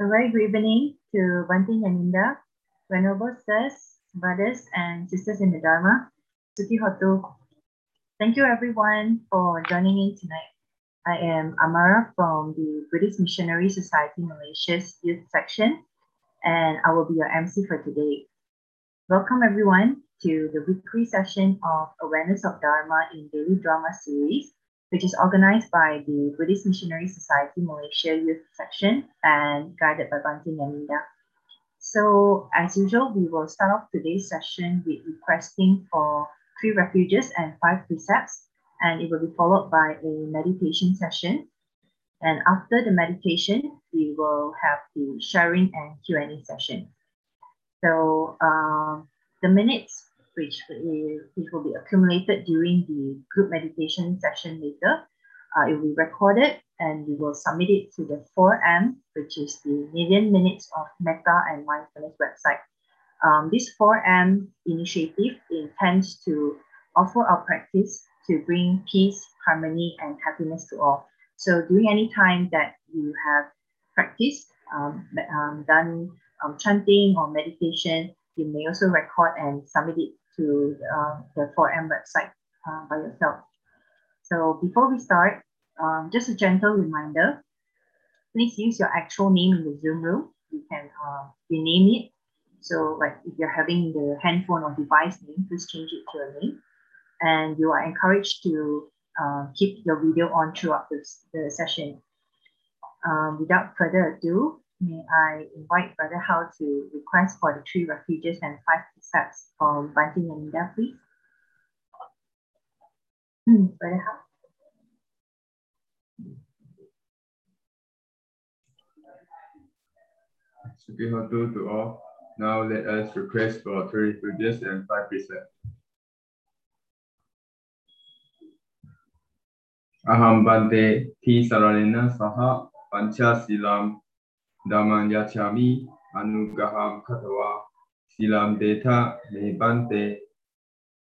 A very good evening to Bhante and Inda, Venerable Sirs, Brothers and Sisters in the Dharma, Sukhi Hotu. Thank you everyone for joining in tonight. I am Amara from the Buddhist Missionary Society Malaysia's youth section, and I will be your MC for today. Welcome everyone to the weekly session of Awareness of Dhamma in Daily Drama series, which is organized by the Buddhist Missionary Society Malaysia Youth Section and guided by Bhante Yaminda. So as usual, we will start off today's session with requesting for three refuges and five precepts, and it will be followed by a meditation session. And after the meditation, we will have the sharing and Q&A session. So uh, the minutes which, is, which will be accumulated during the group meditation session later. Uh, it will be recorded and we will submit it to the 4M, which is the Million Minutes of Metta and Mindfulness website. Um, this 4M initiative intends to offer our practice to bring peace, harmony, and happiness to all. So during any time that you have practiced, um, um, done um, chanting or meditation, you may also record and submit it to uh, the 4M website uh, by yourself. So before we start, um, just a gentle reminder, please use your actual name in the Zoom room. You can uh, rename it. So like if you're having the handphone or device name, please change it to a name. And you are encouraged to uh, keep your video on throughout the session. Um, without further ado, may I invite Brother Hao to request for the three refuges and five precepts from Bhante and Ida, please. Hmm, Brother Hao. To all. Now let us request for three refuges and five precepts. Aham Bante Ti Saralena Saha Pancha Silam Dhammang yachami anugaham katawa silam deta me bante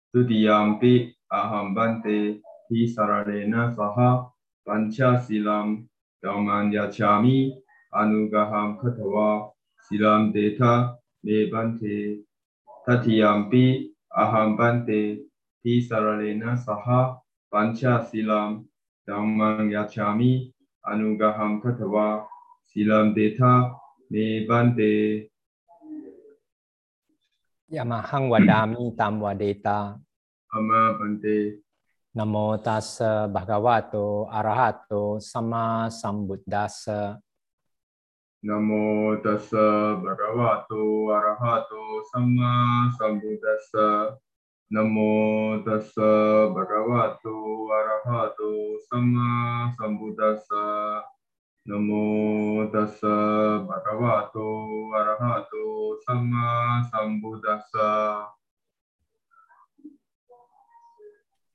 tudiyampi aham bante hi sararena saha pancha silam dhammang yachami anugaham katawa silam deta me bante tatiyampi aham bante hi sararena saha pancha silam dhammang yachami anugaham katawa silam deta me bante Yamahang wadami tam wadeta ama bante Namo tassa bhagavato arahato sama sambuddhassa. Namo tassa bhagavato arahato sama sambuddhassa. Namo tassa bhagavato arahato sama sambuddhassa නමෝ තස්ස භගවතෝ අරහතෝ සම්මා සම්බුද්දස්ස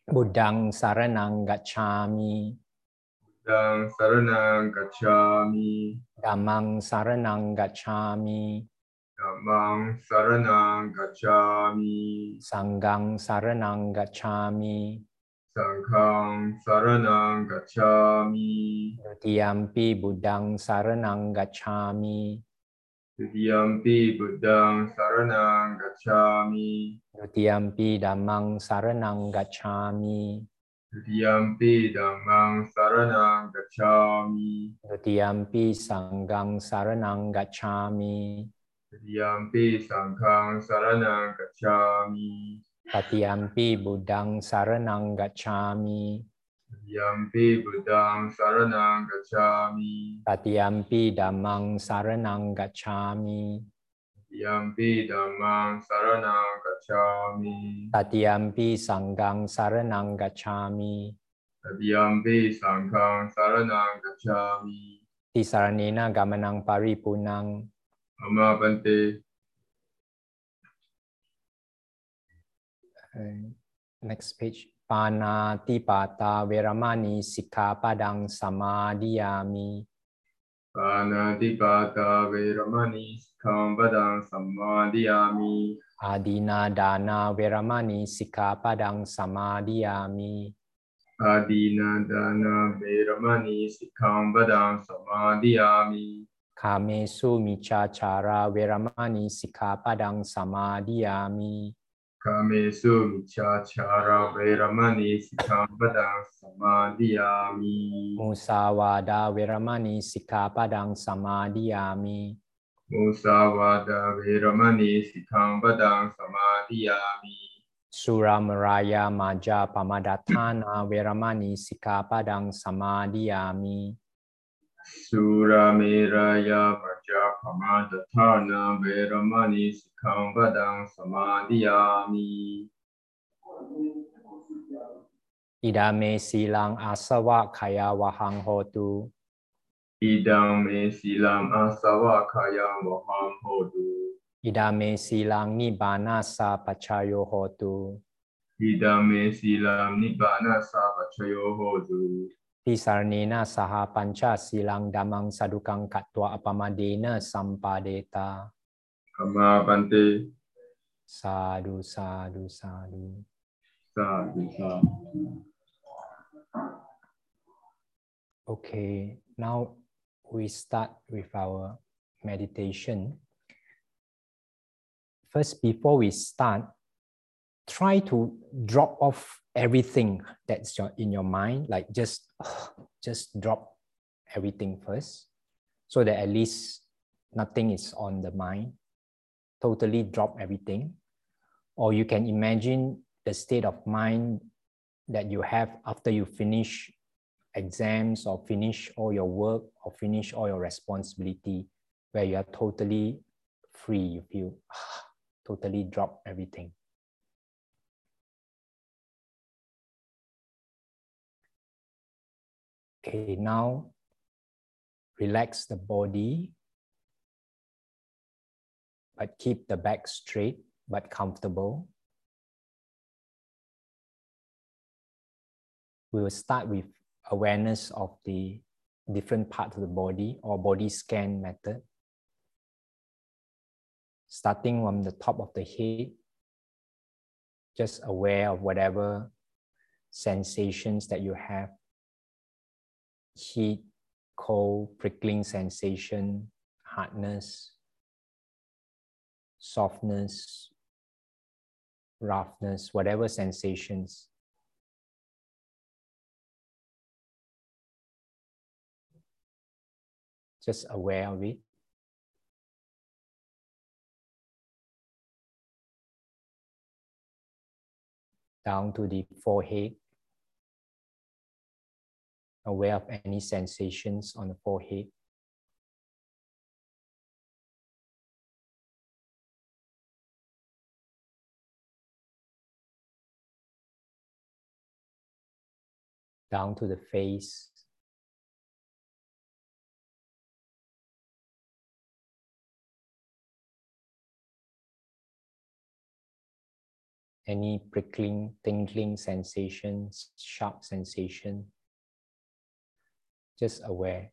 බුද්ධං සරණං ගච්ඡාමි බුද්ධං සරණං ගච්ඡාමි ධම්මං සරණං ගච්ඡාමි ධම්මං සරණං ගච්ඡාමි සංඝං සරණං ගච්ඡාමි Sanghang saranang gacchami. Dutiyampi buddhang saranang gacchami Titiyampi buddhang saranang gacchami. Dutiyampi dhammang saranang gacchami Titiyampi dhammang saranang gacchami. Dutiyampi sanghang saranang gacchami Titiyampi sanghang saranang gacchami. Tatiyampi budang saranang gacchami. Tatiyampi budang saranang gacchami. Tatiyampi damang saranang gacchami. Tatiyampi damang saranang gacchami. Tatiyampi sanggang saranang gacchami. Tatiyampi sanggang saranang gacchami. Tisaranina gamanang paripunang. Amma bante next page. Panatipata Veramani Sikapadang samadhiyami. Panati pata Veramani Sikapadang Samadhyami. Adina Dana Veramani Sikapadang Samadhyami. Adina Dana Veramani Sikapadang Samadhyami. Kamesu Michachara Veramani Sikapadang Samadhyami. Kame Kamesu mica chara we ramani sikapadang samadhi musawada we ramani sikapadang samadhiyami. musawada we ramani sikapadang samadhi ami sura meraya majah pamadatana veramani sikapadang samadhiyami. สุมิชาชาราเวรมณีสิกขาปดังสมาดิยามิ มุสาวาดาเวรมณีสิกขาปดังสมาดิยามิ มุสาวาดาเวรมณีสิกขาปดังสมาดิยามิ สุรามรายามาจาปมาดัฏฐานาเวรมณีสิกขาปดังสมาดิยามิ สุราเมรายาปัจจาพมาตทานาเวรมณีสิกขาปดังสมาดิยามิ อิดาเมสีลังอาสวะขยาวหังโหตุ อิดังเมสีลังอาสวะขายังวหังโหตุ อิดาเมสีลังนิบานาสาปัจชายโยโหตุ อิดังเมสีลังนิบานาสาปัจจโยโหตุ Pisarnina saha panca silang damang sadukang katwa apamadena sampadeta. Kama bante. Sadu, sadu, sadu. Sadu, sadu. Okay, now we start with our meditation. First, before we start, try to drop off everything that's your, in your mind, like just just drop everything first, so that at least nothing is on the mind. Totally drop everything, or you can imagine the state of mind that you have after you finish exams or finish all your work or finish all your responsibility where you are totally free. You feel totally drop everything okay now relax the body but keep the back straight but comfortable we will start with awareness of the different parts of the body or body scan method. Starting from the top of the head, just aware of whatever sensations that you have heat, cold, prickling sensation, hardness, softness, roughness, whatever sensations. just aware of it. Down to the forehead. Aware of any sensations on the forehead. Down to the face. any prickling, tingling sensations, sharp sensation. Just aware.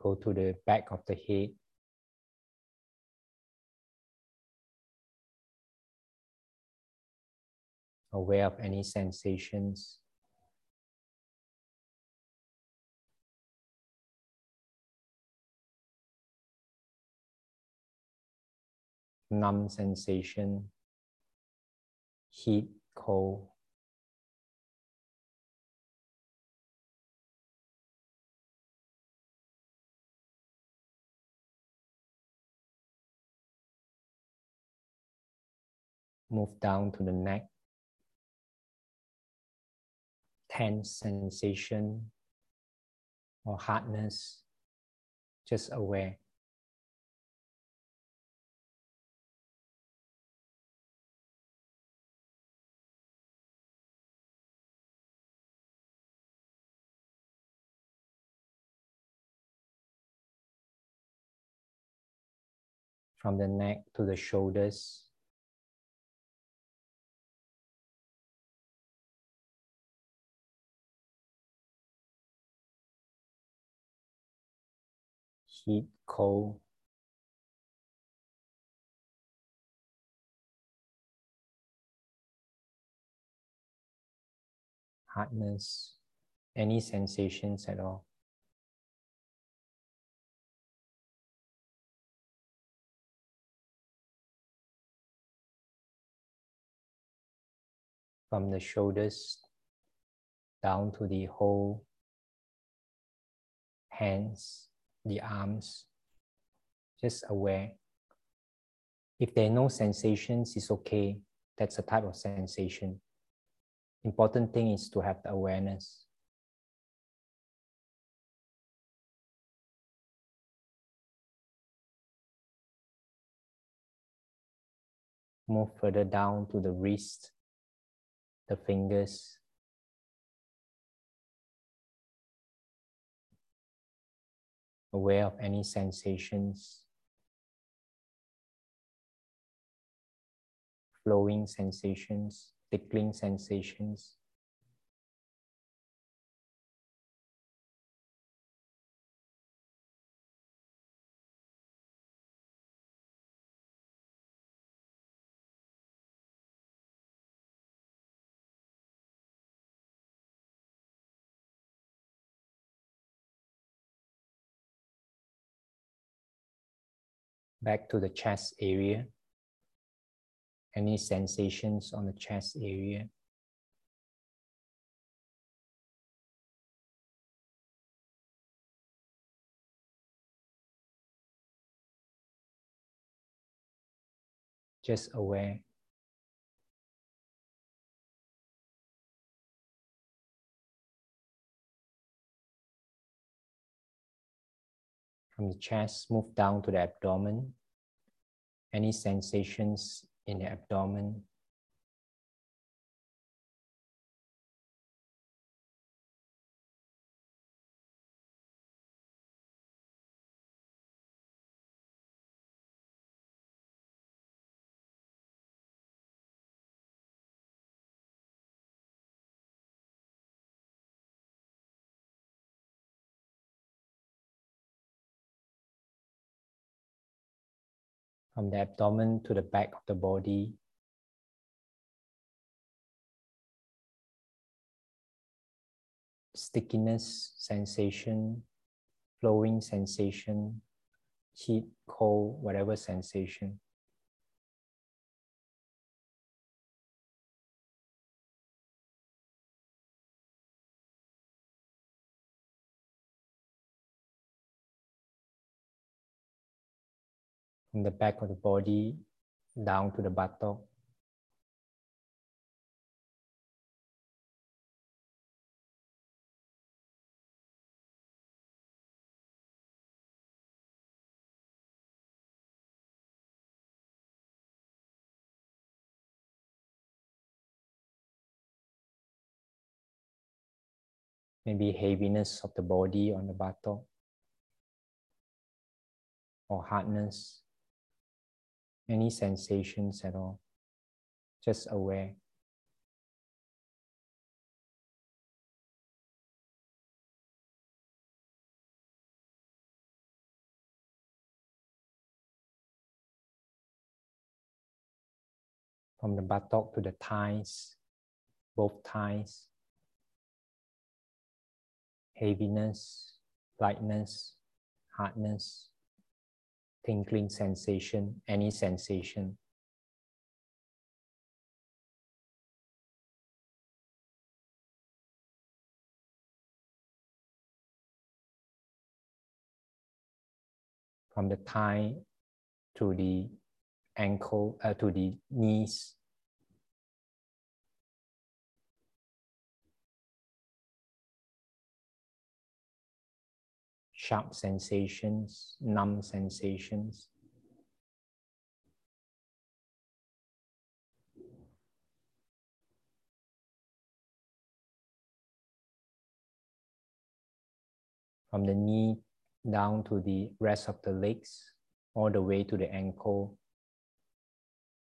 Go to the back of the head. aware of any sensations. Numb sensation, heat, cold. Move down to the neck. tense sensation or hardness, just aware. From the neck to the shoulders, heat, cold, hardness, any sensations at all. From the shoulders down to the whole hands, the arms, just aware. If there are no sensations, it's okay. That's a type of sensation. Important thing is to have the awareness. Move further down to the wrist, the fingers, aware of any sensations, flowing sensations, tickling sensations. Back to the chest area. Any sensations on the chest area? Just aware. From the chest, move down to the abdomen. Any sensations in the abdomen? From the abdomen to the back of the body. Stickiness sensation, flowing sensation, heat, cold, whatever sensation. From the back of the body down to the buttock. Maybe heaviness of the body on the buttock or hardness any sensations at all. Just aware. From the buttock to the thighs, both thighs, heaviness, lightness, hardness, tingling sensation, any sensation. From the thigh to the ankle, uh, to the knees, sharp sensations, numb sensations. From the knee down to the rest of the legs, all the way to the ankle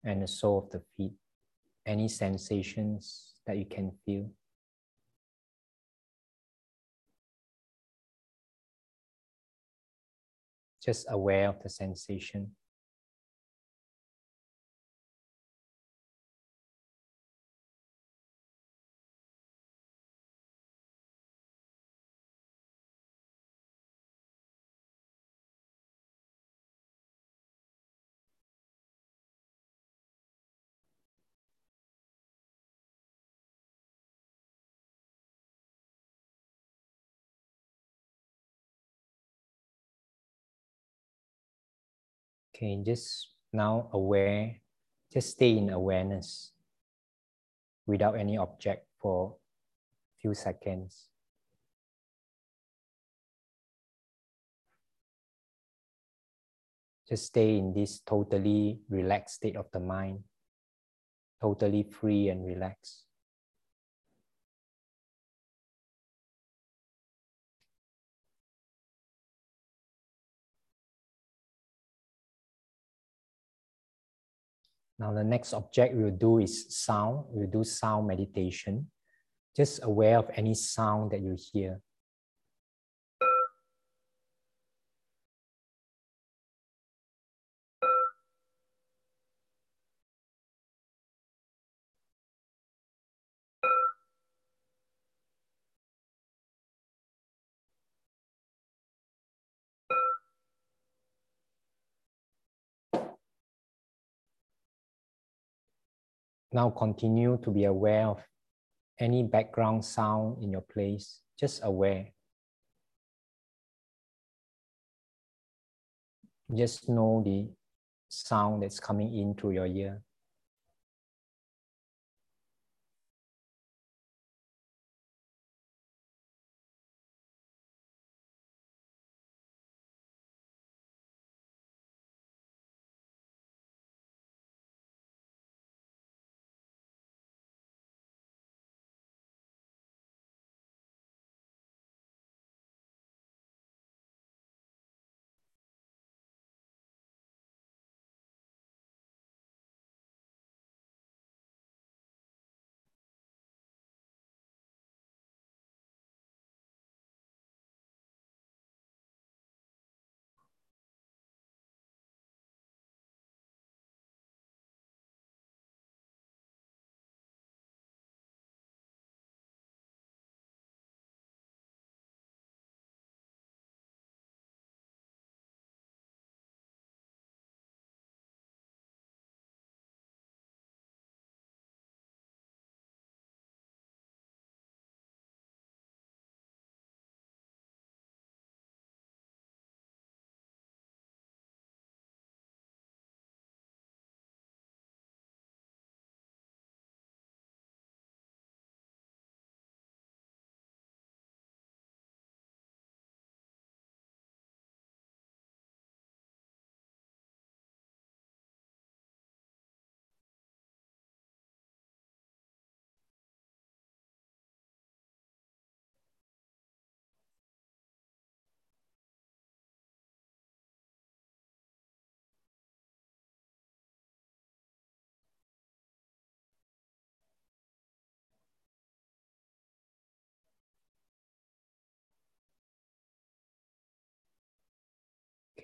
and the sole of the feet. Any sensations that you can feel. Just aware of the sensation. Okay, just now aware, just stay in awareness without any object for a few seconds. Just stay in this totally relaxed state of the mind, totally free and relaxed. Now the next object we'll do is sound. We'll do sound meditation. Just aware of any sound that you hear. Now continue to be aware of any background sound in your place, just aware. Just know the sound that's coming in through your ear.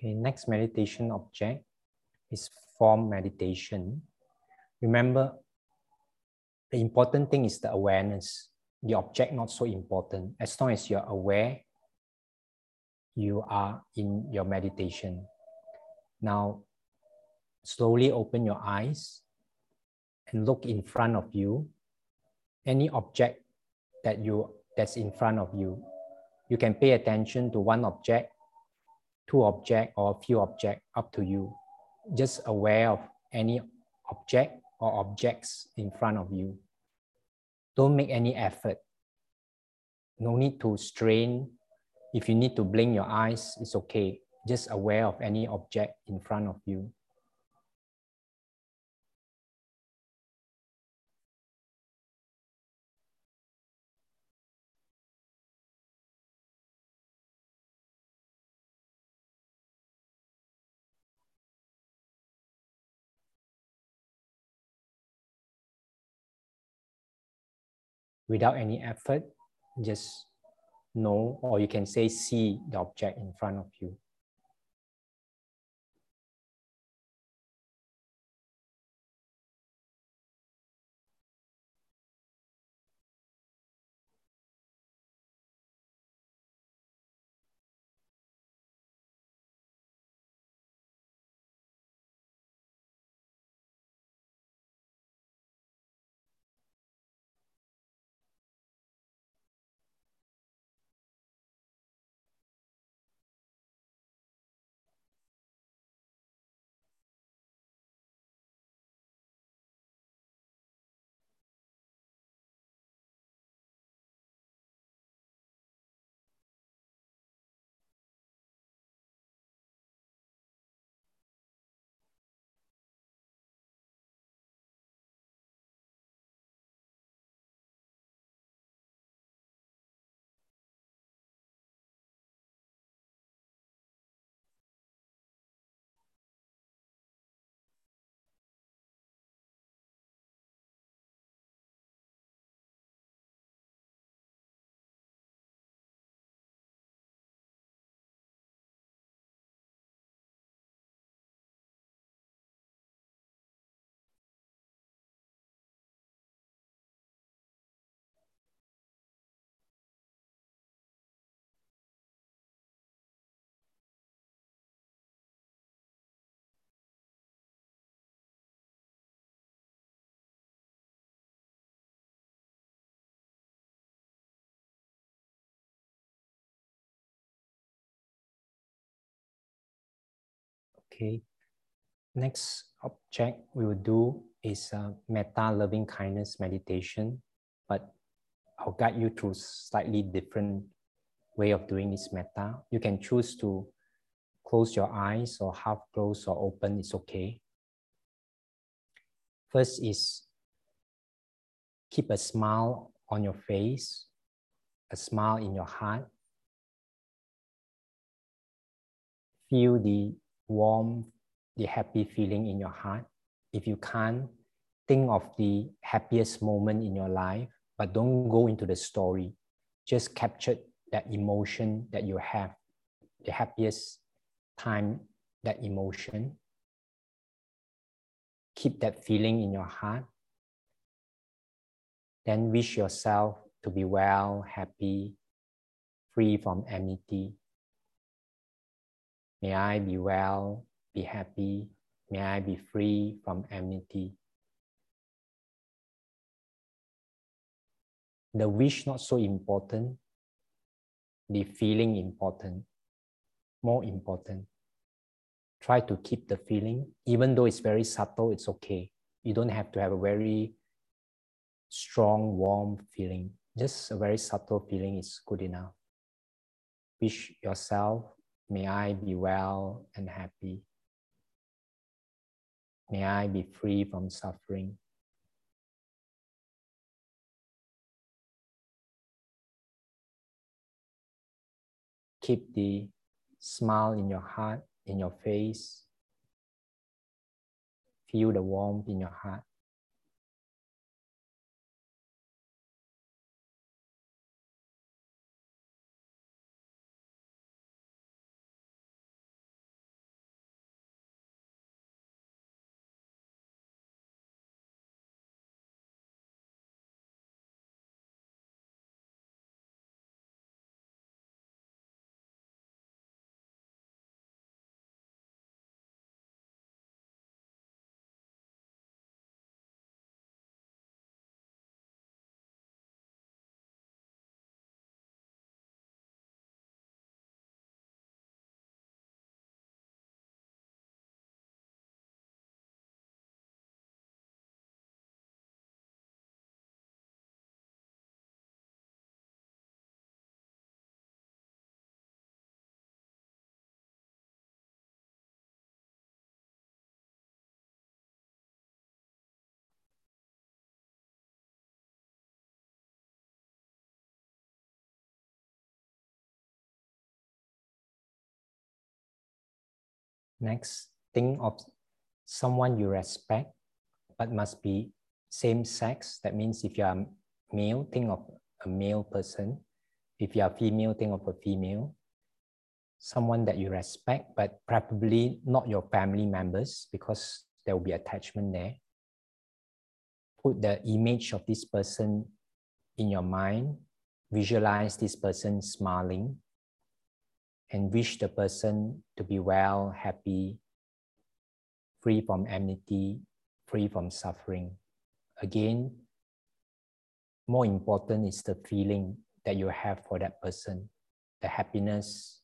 Okay, next meditation object is form meditation. Remember, the important thing is the awareness. The object not so important. As long as you're aware, you are in your meditation. Now, slowly open your eyes and look in front of you. Any object that you that's in front of you, you can pay attention to one object two object or a few object up to you. Just aware of any object or objects in front of you. Don't make any effort. No need to strain. If you need to blink your eyes it's okay. Just aware of any object in front of you without any effort, just know, or you can say see the object in front of you. Okay. Next object we will do is uh, a metta loving kindness meditation, but I'll guide you through slightly different way of doing this metta. You can choose to close your eyes or half close or open, it's okay. First is keep a smile on your face, a smile in your heart. Feel the warm, the happy feeling in your heart. If you can't, think of the happiest moment in your life, but don't go into the story. Just capture that emotion that you have, the happiest time, that emotion. Keep that feeling in your heart. Then wish yourself to be well, happy, free from enmity. May I be well, be happy. May I be free from enmity. The wish not so important, the feeling important, more important. Try to keep the feeling, even though it's very subtle, it's okay. You don't have to have a very strong, warm feeling. Just a very subtle feeling is good enough. Wish yourself, may I be well and happy. May I be free from suffering. Keep the smile in your heart, in your face. Feel the warmth in your heart. Next, think of someone you respect, but must be same sex. That means if you are male, think of a male person. If you are female, think of a female. Someone that you respect, but probably not your family members because there will be attachment there. Put the image of this person in your mind. Visualize this person smiling and wish the person to be well, happy, free from enmity, free from suffering. Again, more important is the feeling that you have for that person, the happiness,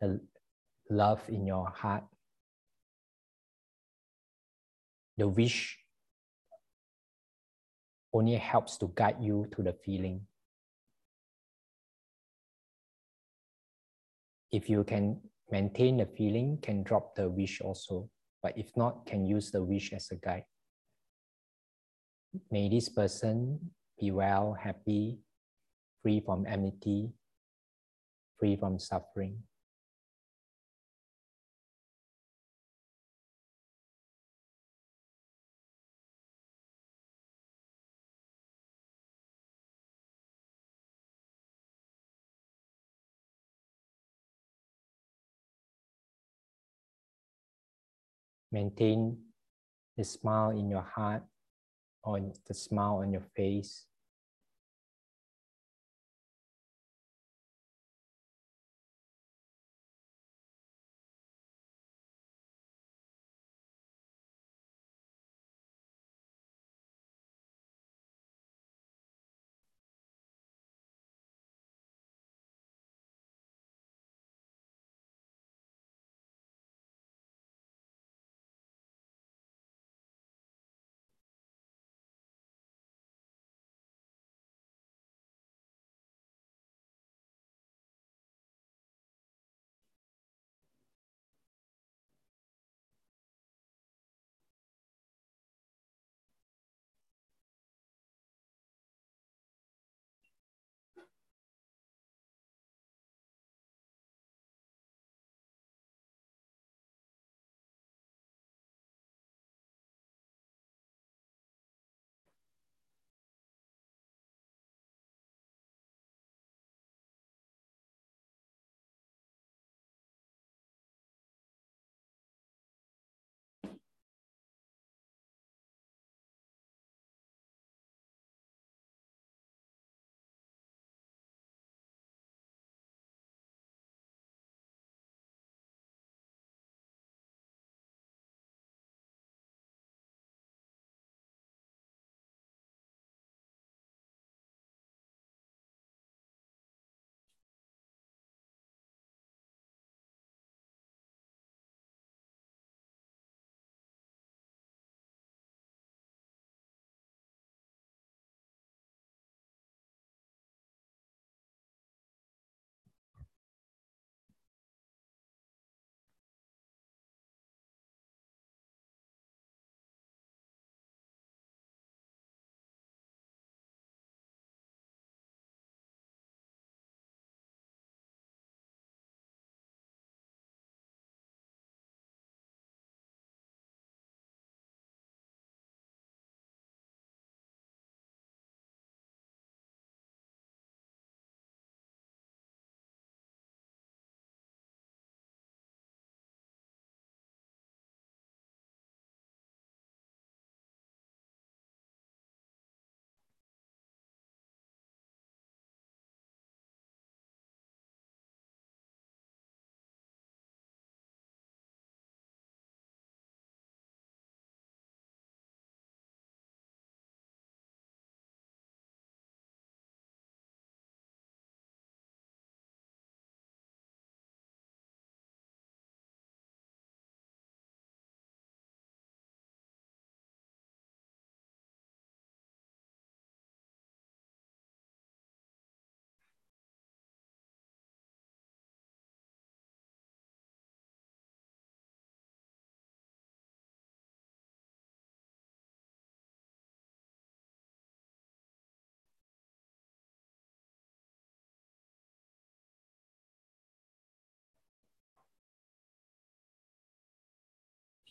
the love in your heart. The wish only helps to guide you to the feeling. If you can maintain the feeling, can drop the wish also. But if not, can use the wish as a guide. May this person be well, happy, free from enmity, free from suffering. Maintain the smile in your heart or the smile on your face.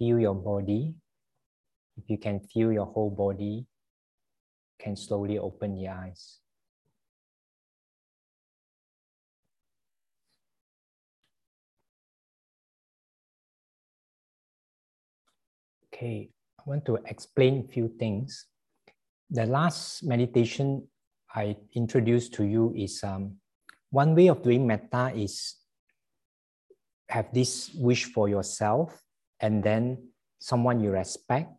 Feel your body. If you can feel your whole body, can slowly open your eyes. Okay, I want to explain a few things. The last meditation I introduced to you is um, one way of doing metta is have this wish for yourself and then someone you respect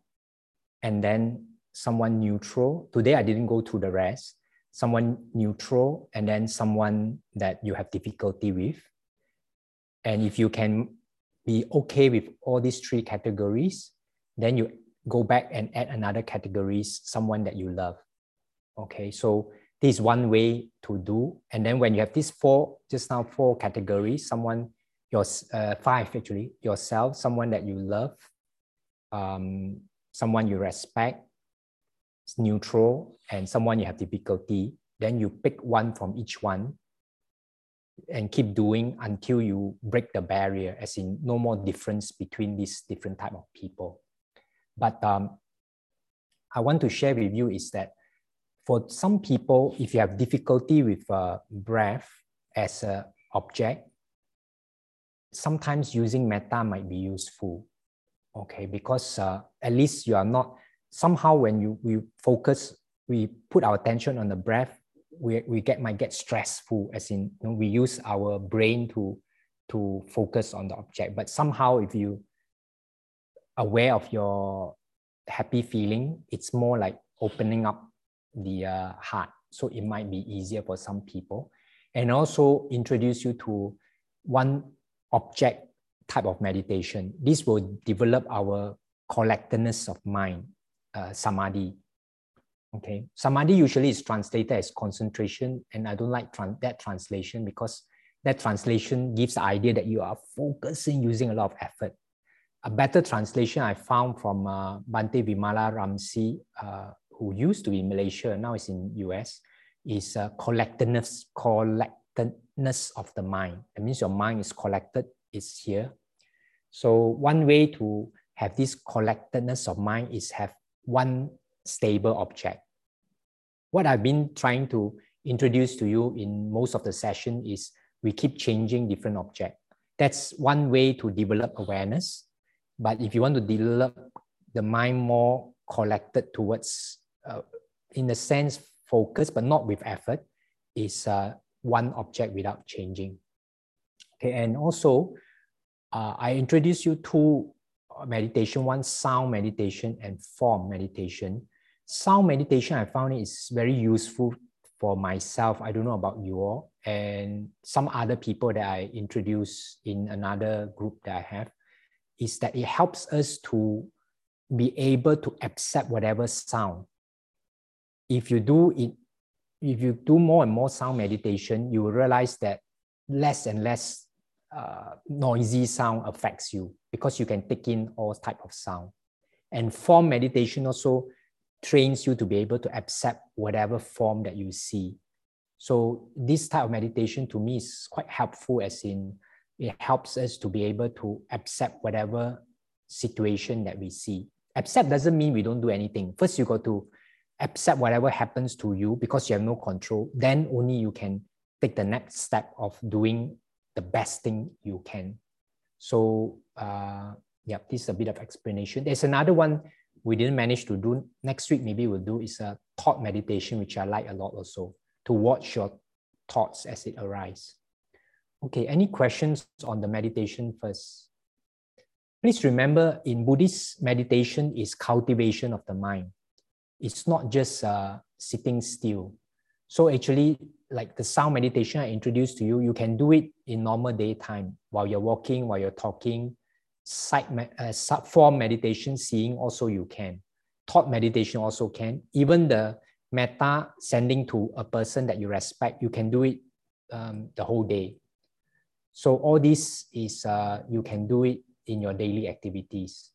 and then someone neutral. Today I didn't go through the rest. Someone neutral and then someone that you have difficulty with. And if you can be okay with all these three categories, then you go back and add another categories, someone that you love. Okay, so this is one way to do. And then when you have these four, just now four categories, someone, your uh, five actually, yourself, someone that you love, um, someone you respect, neutral, and someone you have difficulty, then you pick one from each one and keep doing until you break the barrier, as in no more difference between these different type of people. But um, I want to share with you is that for some people, if you have difficulty with uh, breath as an object, sometimes using metta might be useful. Okay, because uh, at least you are not somehow when you we focus, we put our attention on the breath, we, we get might get stressful, as in you know, we use our brain to to focus on the object. But somehow if you are aware of your happy feeling, it's more like opening up the uh, heart. So it might be easier for some people. And also introduce you to one object type of meditation. This will develop our collectedness of mind, uh, samadhi. Okay, samadhi usually is translated as concentration, and I don't like tran- that translation because that translation gives the idea that you are focusing using a lot of effort a better translation I found from uh, Bhante Vimalaramsi, uh, who used to be in Malaysia, now is in US, is uh, collectedness, collectedness of the mind. It means your mind is collected, it's here. So one way to have this collectedness of mind is have one stable object. What I've been trying to introduce to you in most of the session is we keep changing different object. That's one way to develop awareness but if you want to develop the mind more collected towards, uh, in a sense, focus, but not with effort, is uh, one object without changing. Okay, and also, uh, I introduce you to meditation, one sound meditation and form meditation. Sound meditation, I found it is very useful for myself. I don't know about you all and some other people that I introduce in another group that I have is that it helps us to be able to accept whatever sound. If you do it, if you do more and more sound meditation, you will realize that less and less uh, noisy sound affects you because you can take in all type of sound. And form meditation also trains you to be able to accept whatever form that you see. So this type of meditation to me is quite helpful as in it helps us to be able to accept whatever situation that we see. Accept doesn't mean we don't do anything. First, you got to accept whatever happens to you because you have no control. Then only you can take the next step of doing the best thing you can. So, uh, yeah, this is a bit of explanation. There's another one we didn't manage to do. Next week, maybe we'll do is a thought meditation, which I like a lot also, to watch your thoughts as it arise. Okay, any questions on the meditation first? Please remember in Buddhist meditation is cultivation of the mind. It's not just uh, sitting still. So actually, like the sound meditation I introduced to you, you can do it in normal daytime while you're walking, while you're talking. Sight, uh, form meditation, seeing also you can. Thought meditation also can. Even the metta sending to a person that you respect, you can do it um, the whole day. So all this is, uh, you can do it in your daily activities.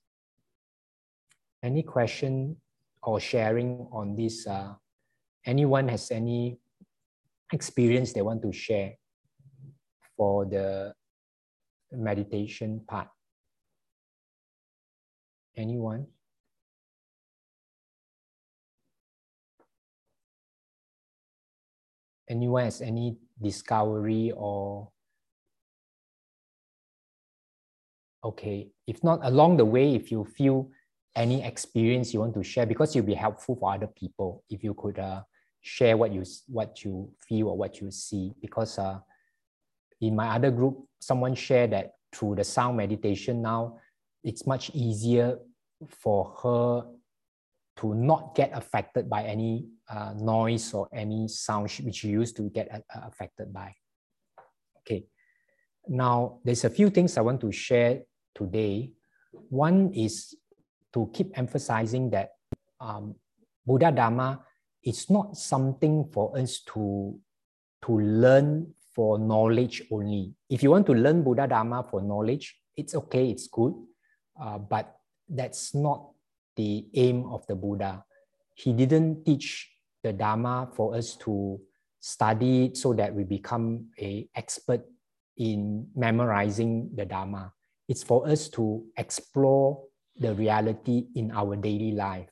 Any question or sharing on this? Uh, anyone has any experience they want to share for the meditation part? Anyone? Anyone has any discovery or okay if not along the way if you feel any experience you want to share because you'll be helpful for other people if you could uh, share what you what you feel or what you see. Because uh, in my other group someone shared that through the sound meditation now it's much easier for her to not get affected by any uh, noise or any sound which she used to get uh, affected by. Okay. Now there's a few things i want to share today. One is to keep emphasizing that um, Buddha Dharma is not something for us to, to learn for knowledge only. If you want to learn Buddha Dharma for knowledge, it's okay, it's good, uh, but that's not the aim of the Buddha. He didn't teach the Dharma for us to study so that we become a expert in memorizing the Dharma. It's for us to explore the reality in our daily life,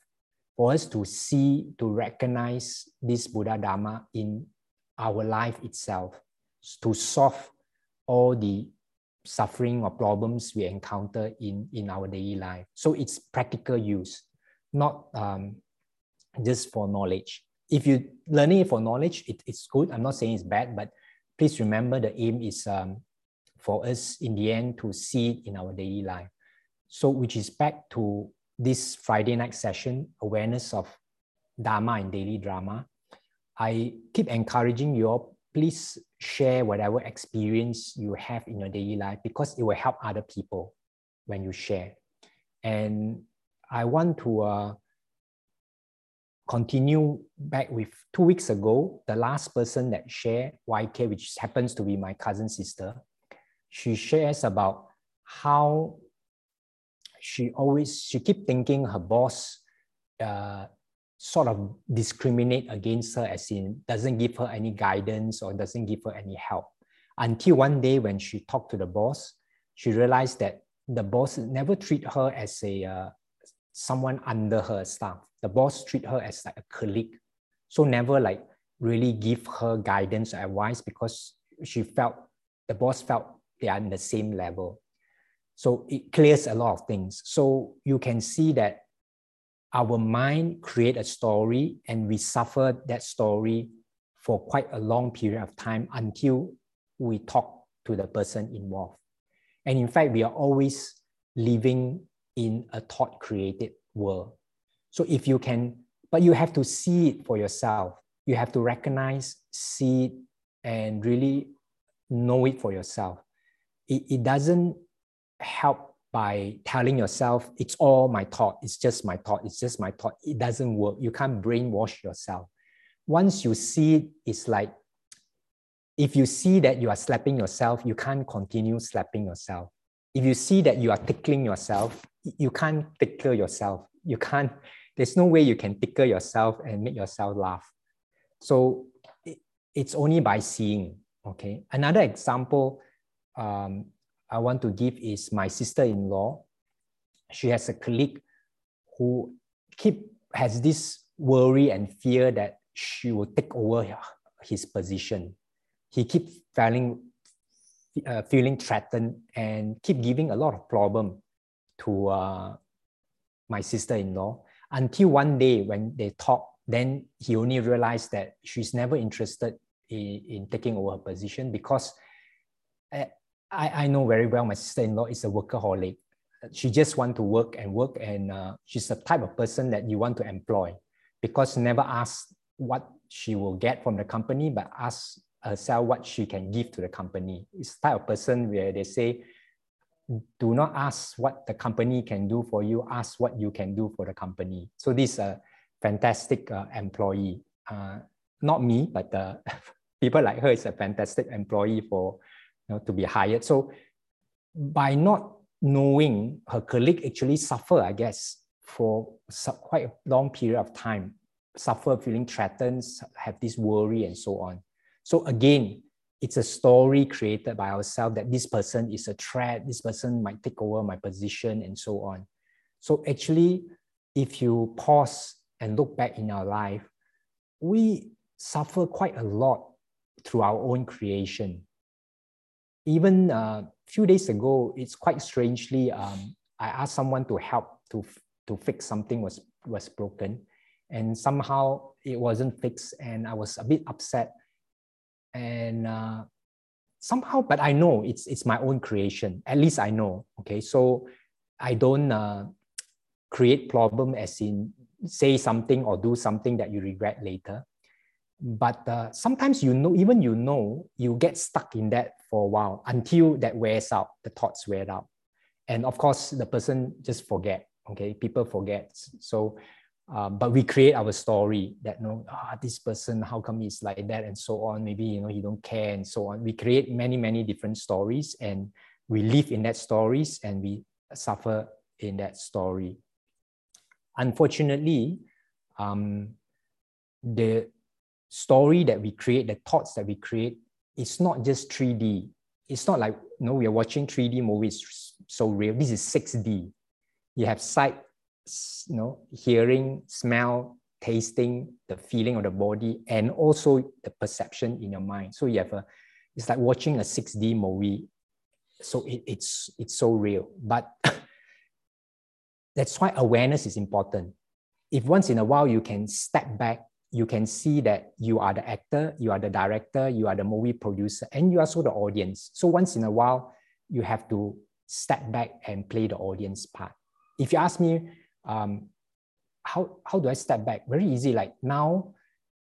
for us to see, to recognize this Buddha Dharma in our life itself, to solve all the suffering or problems we encounter in, in our daily life. So it's practical use, not um, just for knowledge. If you're learning it for knowledge, it, it's good. I'm not saying it's bad, but please remember the aim is um, for us in the end to see it in our daily life. So, which is back to this Friday night session, awareness of Dharma and daily drama. I keep encouraging you all, please share whatever experience you have in your daily life because it will help other people when you share. And I want to uh, continue back with two weeks ago, the last person that shared YK, which happens to be my cousin sister, she shares about how she always she keep thinking her boss uh, sort of discriminate against her as in doesn't give her any guidance or doesn't give her any help. Until one day when she talked to the boss she realized that the boss never treat her as a uh, someone under her staff. The boss treat her as like a colleague. So never like really give her guidance or advice because she felt the boss felt they are in the same level so it clears a lot of things. So you can see that our mind create a story and we suffer that story for quite a long period of time until we talk to the person involved. And in fact, we are always living in a thought created world. So if you can, but you have to see it for yourself. You have to recognize, see it, and really know it for yourself. It, it doesn't help by telling yourself it's all my thought. It's just my thought. It's just my thought. It doesn't work. You can't brainwash yourself. Once you see it it's like if you see that you are slapping yourself you can't continue slapping yourself. If you see that you are tickling yourself you can't tickle yourself. You can't there's no way you can tickle yourself and make yourself laugh. So it, it's only by seeing okay? Another example um, I want to give is my sister-in-law. She has a colleague who keep has this worry and fear that she will take over his position. He keep feeling uh, feeling threatened and keep giving a lot of problem to uh, my sister-in-law until one day when they talk then he only realized that she's never interested in, in taking over her position because uh, I, I know very well my sister-in-law is a workaholic. She just want to work and work, and uh, she's the type of person that you want to employ because never ask what she will get from the company, but ask herself what she can give to the company. It's the type of person where they say, do not ask what the company can do for you, ask what you can do for the company. So this is a fantastic uh, employee. Uh, not me, but uh, people like her is a fantastic employee for know, to be hired. So by not knowing her colleague actually suffer, I guess, for quite a long period of time, suffer feeling threatened, have this worry and so on. So again, it's a story created by ourselves that this person is a threat, this person might take over my position and so on. So actually, if you pause and look back in our life, we suffer quite a lot through our own creation. Even a uh, few days ago, it's quite strangely, um, I asked someone to help to, to fix something was, was broken. And somehow it wasn't fixed and I was a bit upset. And uh, somehow, but I know it's, it's my own creation. At least I know, okay? So I don't uh, create problem as in say something or do something that you regret later but uh, sometimes you know even you know you get stuck in that for a while until that wears out the thoughts wear out. And of course the person just forget okay? People forget. So um, but we create our story that you know ah, this person how come he's like that? and so on. Maybe you know he don't care and so on. We create many many different stories and we live in that stories and we suffer in that story. Unfortunately um, the story that we create, the thoughts that we create, it's not just 3D. It's not like, you know, we are watching 3D movies so real. This is 6D. You have sight, you know, hearing, smell, tasting, the feeling of the body, and also the perception in your mind. So you have a, it's like watching a 6D movie. So it, it's it's so real. But that's why awareness is important. If once in a while you can step back you can see that you are the actor, you are the director, you are the movie producer, and you are also the audience. So once in a while, you have to step back and play the audience part. If you ask me, um, how, how do I step back? Very easy. Like now,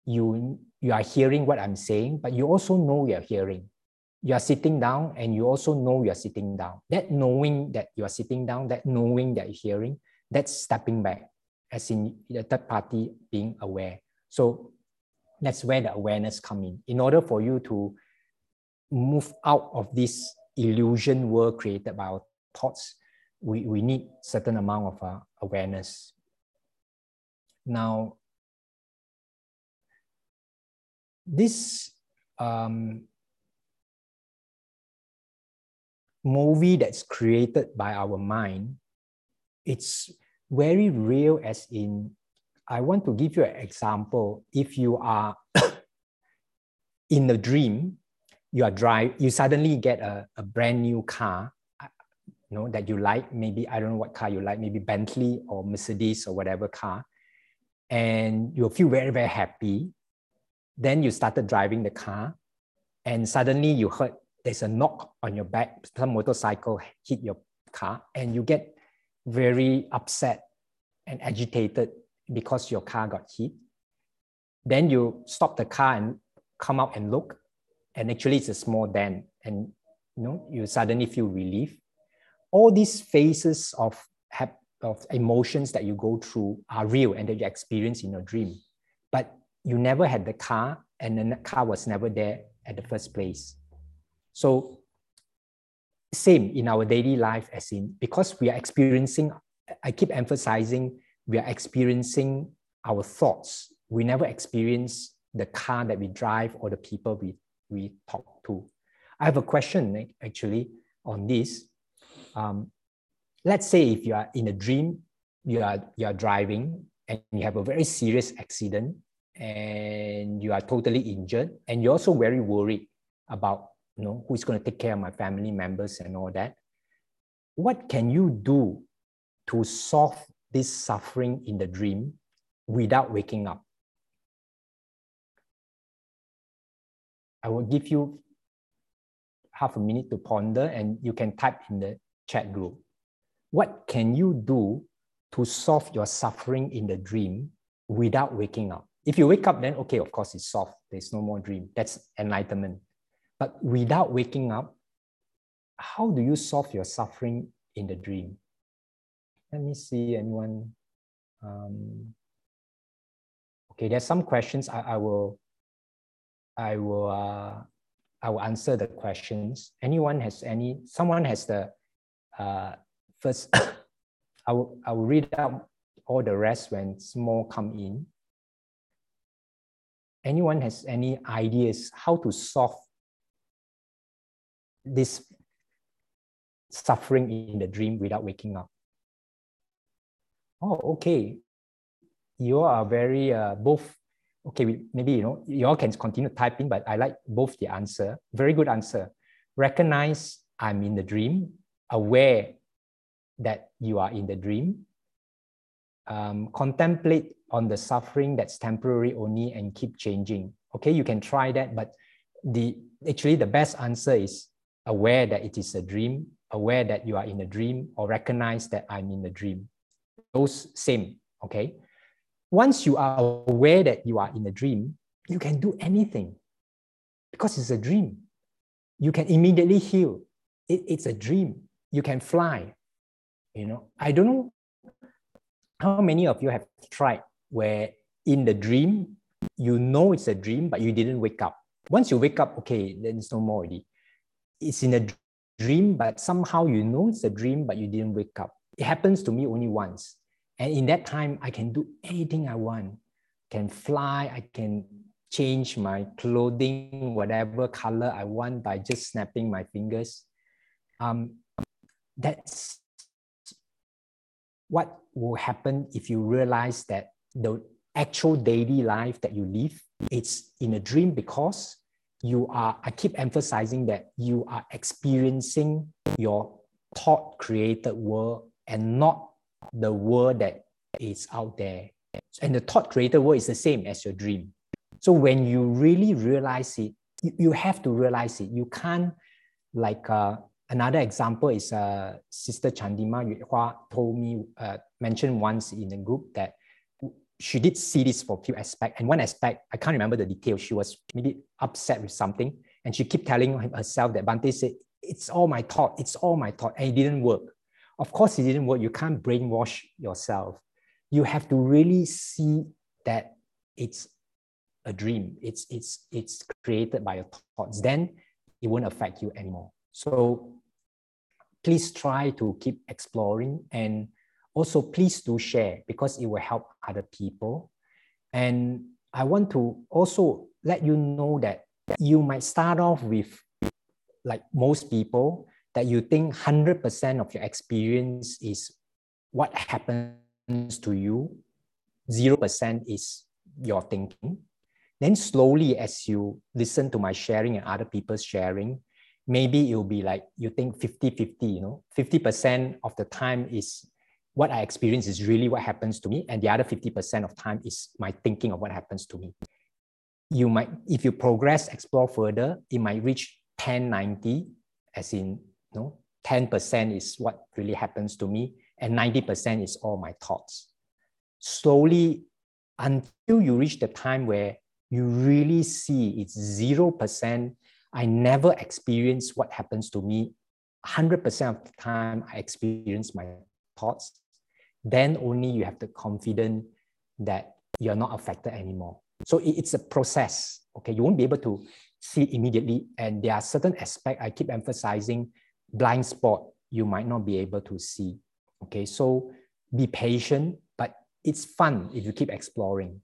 you, you are hearing what I'm saying, but you also know you're hearing. You are sitting down and you also know you're sitting down. That knowing that you are sitting down, that knowing that you're hearing, that's stepping back, as in the third party being aware. So that's where the awareness come in. In order for you to move out of this illusion world created by our thoughts, we, we need certain amount of uh, awareness. Now, this um, movie that's created by our mind, it's very real as in I want to give you an example. If you are in a dream, you are drive, you suddenly get a, a brand new car, uh, you know, that you like, maybe, I don't know what car you like, maybe Bentley or Mercedes or whatever car. And you feel very, very happy. Then you started driving the car and suddenly you heard there's a knock on your back, some motorcycle hit your car and you get very upset and agitated because your car got hit. Then you stop the car and come out and look, and actually it's a small dent, and you know you suddenly feel relief. All these phases of of emotions that you go through are real and that you experience in your dream, but you never had the car, and the car was never there at the first place. So same in our daily life as in because we are experiencing i keep emphasizing we are experiencing our thoughts. We never experience the car that we drive or the people we, we talk to. I have a question actually on this. Um, let's say if you are in a dream, you are, you are driving and you have a very serious accident and you are totally injured and you're also very worried about you know who's going to take care of my family members and all that what can you do to solve this suffering in the dream without waking up. I will give you half a minute to ponder and you can type in the chat group. What can you do to solve your suffering in the dream without waking up? If you wake up, then okay, of course, it's solved. There's no more dream. That's enlightenment. But without waking up, how do you solve your suffering in the dream? Let me see anyone. Um, okay, there's some questions. I, I will. I will. Uh, I will answer the questions. Anyone has any? Someone has the uh, first. I will. I will read out all the rest when small come in. Anyone has any ideas how to solve this suffering in the dream without waking up? Oh, okay. You are very uh, both. Okay, maybe you know you all can continue typing, but I like both the answer. Very good answer. Recognize I'm in the dream. Aware that you are in the dream. Um, contemplate on the suffering that's temporary only and keep changing. Okay, you can try that, but the actually the best answer is aware that it is a dream, aware that you are in a dream, or recognize that I'm in a dream. Those same, okay? Once you are aware that you are in a dream, you can do anything because it's a dream. You can immediately heal. It, it's a dream. You can fly. You know, I don't know how many of you have tried where in the dream, you know it's a dream, but you didn't wake up. Once you wake up, okay, then it's no more already. It's in a dream, but somehow you know it's a dream, but you didn't wake up. It happens to me only once. And in that time, I can do anything I want. Can fly, I can change my clothing, whatever color I want by just snapping my fingers. Um, that's what will happen if you realize that the actual daily life that you live it's in a dream because you are i keep emphasizing that you are experiencing your thought created world and not the world that is out there and the thought created world is the same as your dream so when you really realize it you, you have to realize it you can't like uh, another example is uh, sister chandima Hua told me uh, mentioned once in a group that she did see this for a few aspects. And one aspect, I can't remember the details. She was maybe upset with something. And she kept telling herself that Bhante said, it's all my thought. It's all my thought. And it didn't work. Of course, it didn't work. You can't brainwash yourself. You have to really see that it's a dream. It's, it's, it's created by your thoughts. Then it won't affect you anymore. So please try to keep exploring and also please do share because it will help other people. And I want to also let you know that you might start off with, like most people, that you think 100% of your experience is what happens to you, 0% is your thinking. Then slowly, as you listen to my sharing and other people's sharing, maybe it'll be like you think 50 50, you know, 50% of the time is what I experience is really what happens to me, and the other 50% of time is my thinking of what happens to me. You might, if you progress, explore further, it might reach 10, 90, as in, you know, 10% is what really happens to me, and 90% is all my thoughts. Slowly, until you reach the time where you really see it's 0%, I never experience what happens to me. 100% of the time, I experience my thoughts then only you have the confidence that you're not affected anymore. So it's a process. Okay, you won't be able to see immediately, and there are certain aspects I keep emphasizing. Blind spot you might not be able to see. Okay, so be patient, but it's fun if you keep exploring.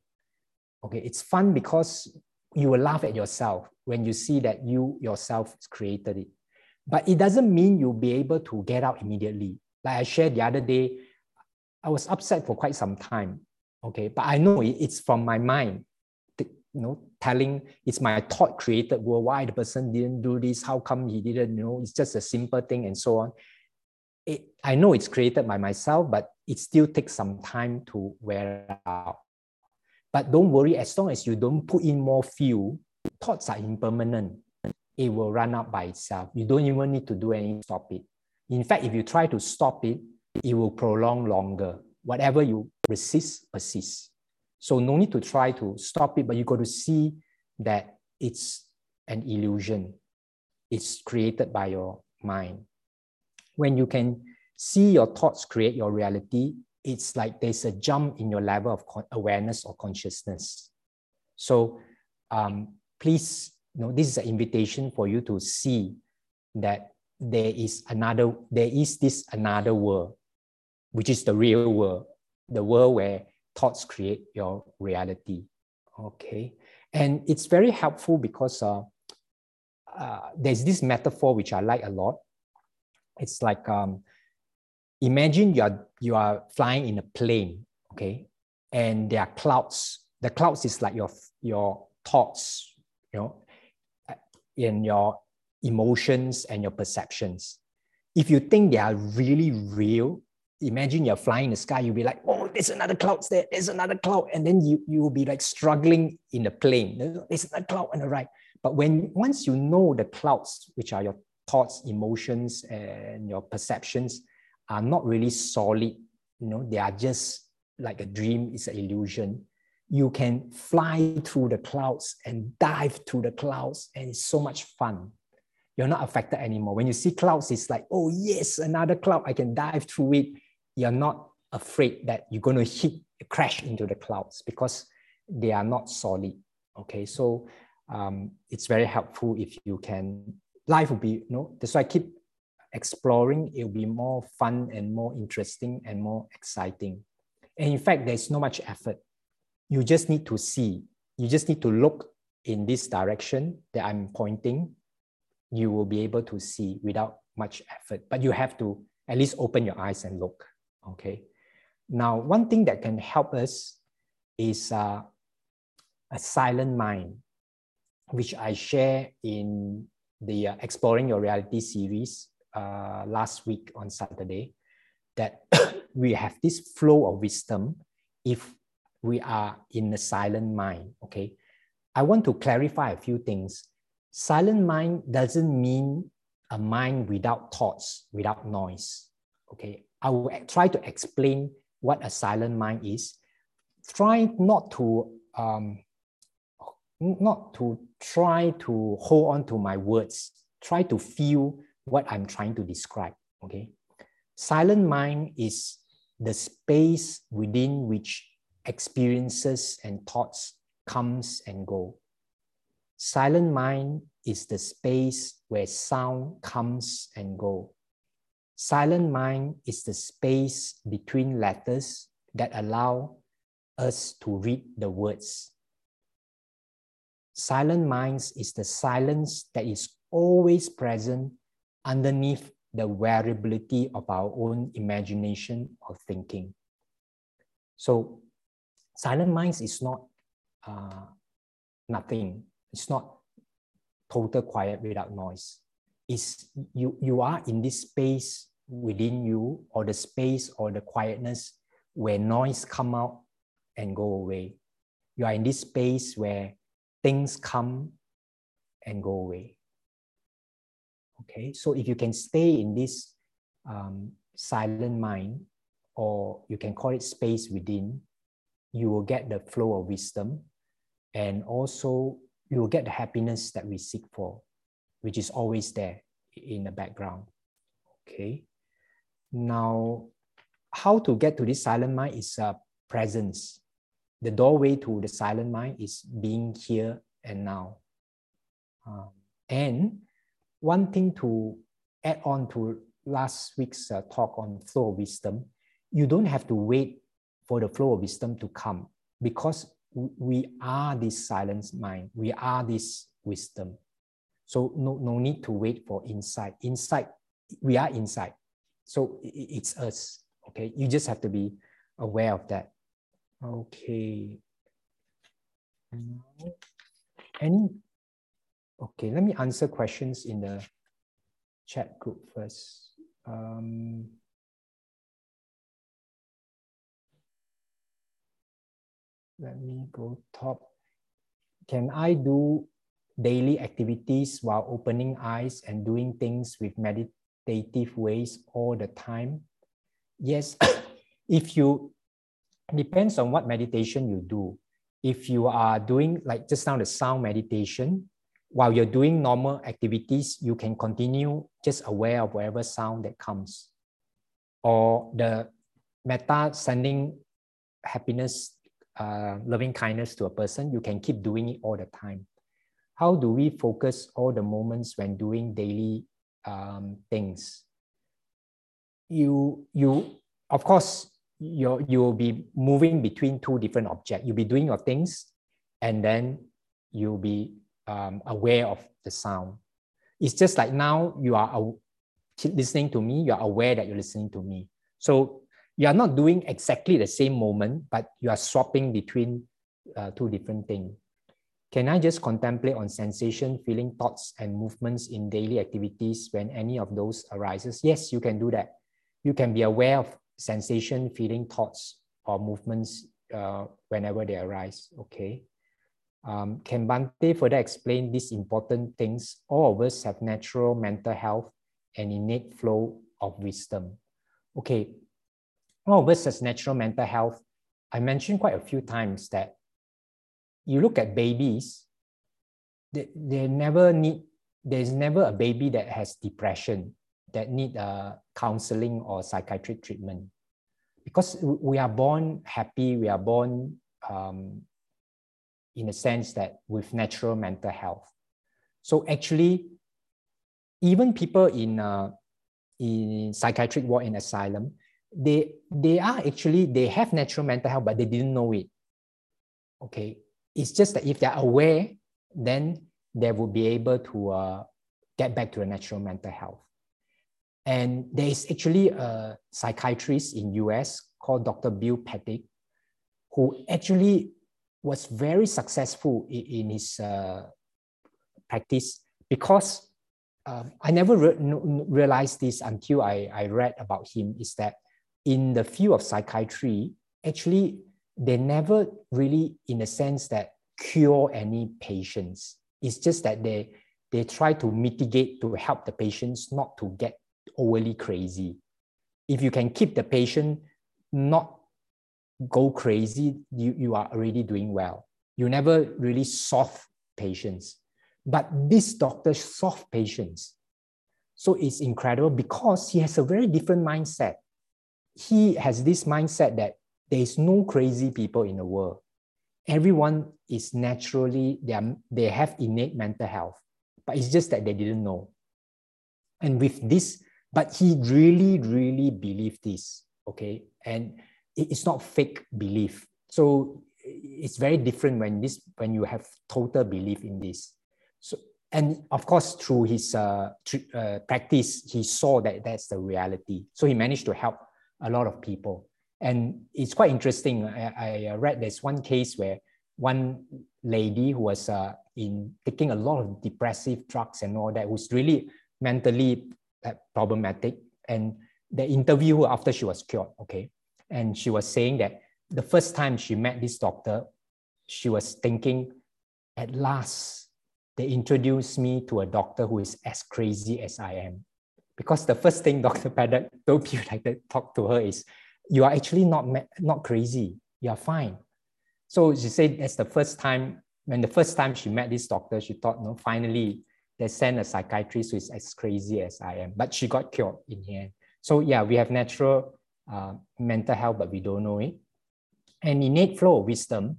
Okay, it's fun because you will laugh at yourself when you see that you yourself created it. But it doesn't mean you'll be able to get out immediately. Like I shared the other day, I was upset for quite some time. Okay, but I know it's from my mind, you know, telling it's my thought created world. Why the person didn't do this? How come he didn't? You know, it's just a simple thing and so on. It, I know it's created by myself, but it still takes some time to wear out. But don't worry, as long as you don't put in more fuel, thoughts are impermanent. It will run out by itself. You don't even need to do anything to stop it. In fact, if you try to stop it, it will prolong longer. Whatever you resist, persists. So no need to try to stop it, but you got to see that it's an illusion. It's created by your mind. When you can see your thoughts create your reality, it's like there's a jump in your level of awareness or consciousness. So um, please, you know, this is an invitation for you to see that there is another, there is this another world which is the real world, the world where thoughts create your reality. Okay. And it's very helpful because uh, uh, there's this metaphor which I like a lot. It's like um, imagine you are you are flying in a plane, okay, and there are clouds. The clouds is like your your thoughts, you know, in your emotions and your perceptions. If you think they are really real, imagine you're flying in the sky, you'll be like, oh, there's another cloud there, there's another cloud. And then you, you will be like struggling in the plane. There's another cloud on the right. But when once you know the clouds, which are your thoughts, emotions, and your perceptions, are not really solid, you know, they are just like a dream, it's an illusion. You can fly through the clouds and dive through the clouds, and it's so much fun. You're not affected anymore. When you see clouds, it's like, oh, yes, another cloud, I can dive through it you're not afraid that you're going to hit, crash into the clouds because they are not solid. Okay, so um, it's very helpful if you can. Life will be, you know, that's why I keep exploring. It'll be more fun and more interesting and more exciting. And in fact, there's no much effort. You just need to see. You just need to look in this direction that I'm pointing. You will be able to see without much effort. But you have to at least open your eyes and look. Okay. Now, one thing that can help us is uh, a silent mind, which I share in the uh, Exploring Your Reality series uh, last week on Saturday, that we have this flow of wisdom if we are in a silent mind. Okay. I want to clarify a few things. Silent mind doesn't mean a mind without thoughts, without noise. Okay. I will try to explain what a silent mind is. Try not to um, not to try to hold on to my words. Try to feel what I'm trying to describe. Okay, silent mind is the space within which experiences and thoughts comes and go. Silent mind is the space where sound comes and go. Silent mind is the space between letters that allow us to read the words. Silent minds is the silence that is always present underneath the variability of our own imagination or thinking. So, silent minds is not uh, nothing. It's not total quiet without noise. It's you you are in this space within you or the space or the quietness where noise come out and go away. You are in this space where things come and go away. Okay, so if you can stay in this um, silent mind, or you can call it space within, you will get the flow of wisdom and also you will get the happiness that we seek for, which is always there in the background. Okay. Now, how to get to this silent mind is a presence. The doorway to the silent mind is being here and now. Um, and one thing to add on to last week's uh, talk on flow of wisdom, you don't have to wait for the flow of wisdom to come because we are this silent mind. We are this wisdom. So no, no need to wait for insight. Insight, we are inside. So it's us. Okay, you just have to be aware of that. Okay. Any? Okay, let me answer questions in the chat group first. Um, let me go top. Can I do daily activities while opening eyes and doing things with medit meditative ways all the time? Yes, if you, depends on what meditation you do. If you are doing like just now the sound meditation, while you're doing normal activities, you can continue just aware of whatever sound that comes. Or the metta sending happiness, uh, loving kindness to a person, you can keep doing it all the time. How do we focus all the moments when doing daily um, things. You, you, of course, you you'll be moving between two different objects. You'll be doing your things, and then you'll be um, aware of the sound. It's just like now you are listening to me, you are aware that you're listening to me. So you are not doing exactly the same moment, but you are swapping between uh, two different things. Can I just contemplate on sensation, feeling, thoughts, and movements in daily activities when any of those arises? Yes, you can do that. You can be aware of sensation, feeling, thoughts, or movements uh, whenever they arise. Okay. Um, can Bhante further explain these important things? All of us have natural mental health and innate flow of wisdom. Okay, all of us has natural mental health. I mentioned quite a few times that you look at babies, they, they never need, there's never a baby that has depression that need uh, counseling or psychiatric treatment. Because we are born happy, we are born um, in a sense that with natural mental health. So actually, even people in uh, in psychiatric ward in asylum, they they are actually they have natural mental health, but they didn't know it. Okay, it's just that if they're aware, then they will be able to uh, get back to the natural mental health. And there is actually a psychiatrist in US called Dr. Bill Pettit, who actually was very successful in, in his uh, practice because um, I never re realized this until I, I read about him is that in the field of psychiatry, actually, they never really, in a sense, that cure any patients. It's just that they, they try to mitigate to help the patients not to get overly crazy. If you can keep the patient not go crazy, you, you are already doing well. You never really solve patients. But this doctor solve patients. So it's incredible because he has a very different mindset. He has this mindset that there is no crazy people in the world. Everyone is naturally, they, are, they have innate mental health, but it's just that they didn't know. And with this, but he really, really believed this, okay? And it's not fake belief. So it's very different when this when you have total belief in this. So and of course through his uh, uh, practice, he saw that that's the reality. So he managed to help a lot of people. And it's quite interesting. I, I read there's one case where one lady who was uh, in taking a lot of depressive drugs and all that was really mentally uh, problematic. And the interview after she was cured, okay, and she was saying that the first time she met this doctor, she was thinking, at last, they introduced me to a doctor who is as crazy as I am. Because the first thing Dr. Pettit told people like that, talk to her is, you are actually not, not crazy. You are fine. So she said that's the first time, when the first time she met this doctor, she thought, no, finally, they sent a psychiatrist who is as crazy as I am. But she got cured in the end. So yeah, we have natural uh, mental health, but we don't know it. And innate flow of wisdom,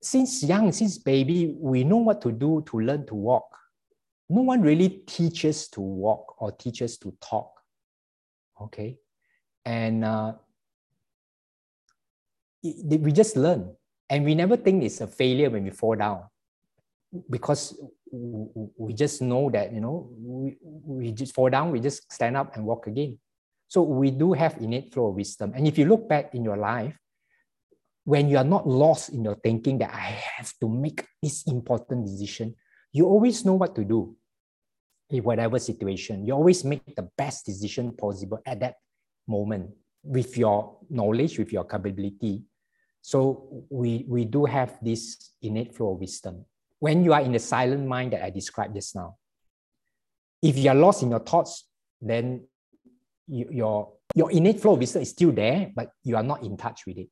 since young, since baby, we know what to do to learn to walk. No one really teaches to walk or teaches to talk. Okay. And uh, it, we just learn. And we never think it's a failure when we fall down because we just know that, you know, we, we just fall down, we just stand up and walk again. So we do have innate flow of wisdom. And if you look back in your life, when you are not lost in your thinking that I have to make this important decision, you always know what to do in whatever situation. You always make the best decision possible at that moment with your knowledge, with your capability. So we, we do have this innate flow of wisdom. When you are in the silent mind that I described just now, if you are lost in your thoughts, then your your innate flow of wisdom is still there, but you are not in touch with it.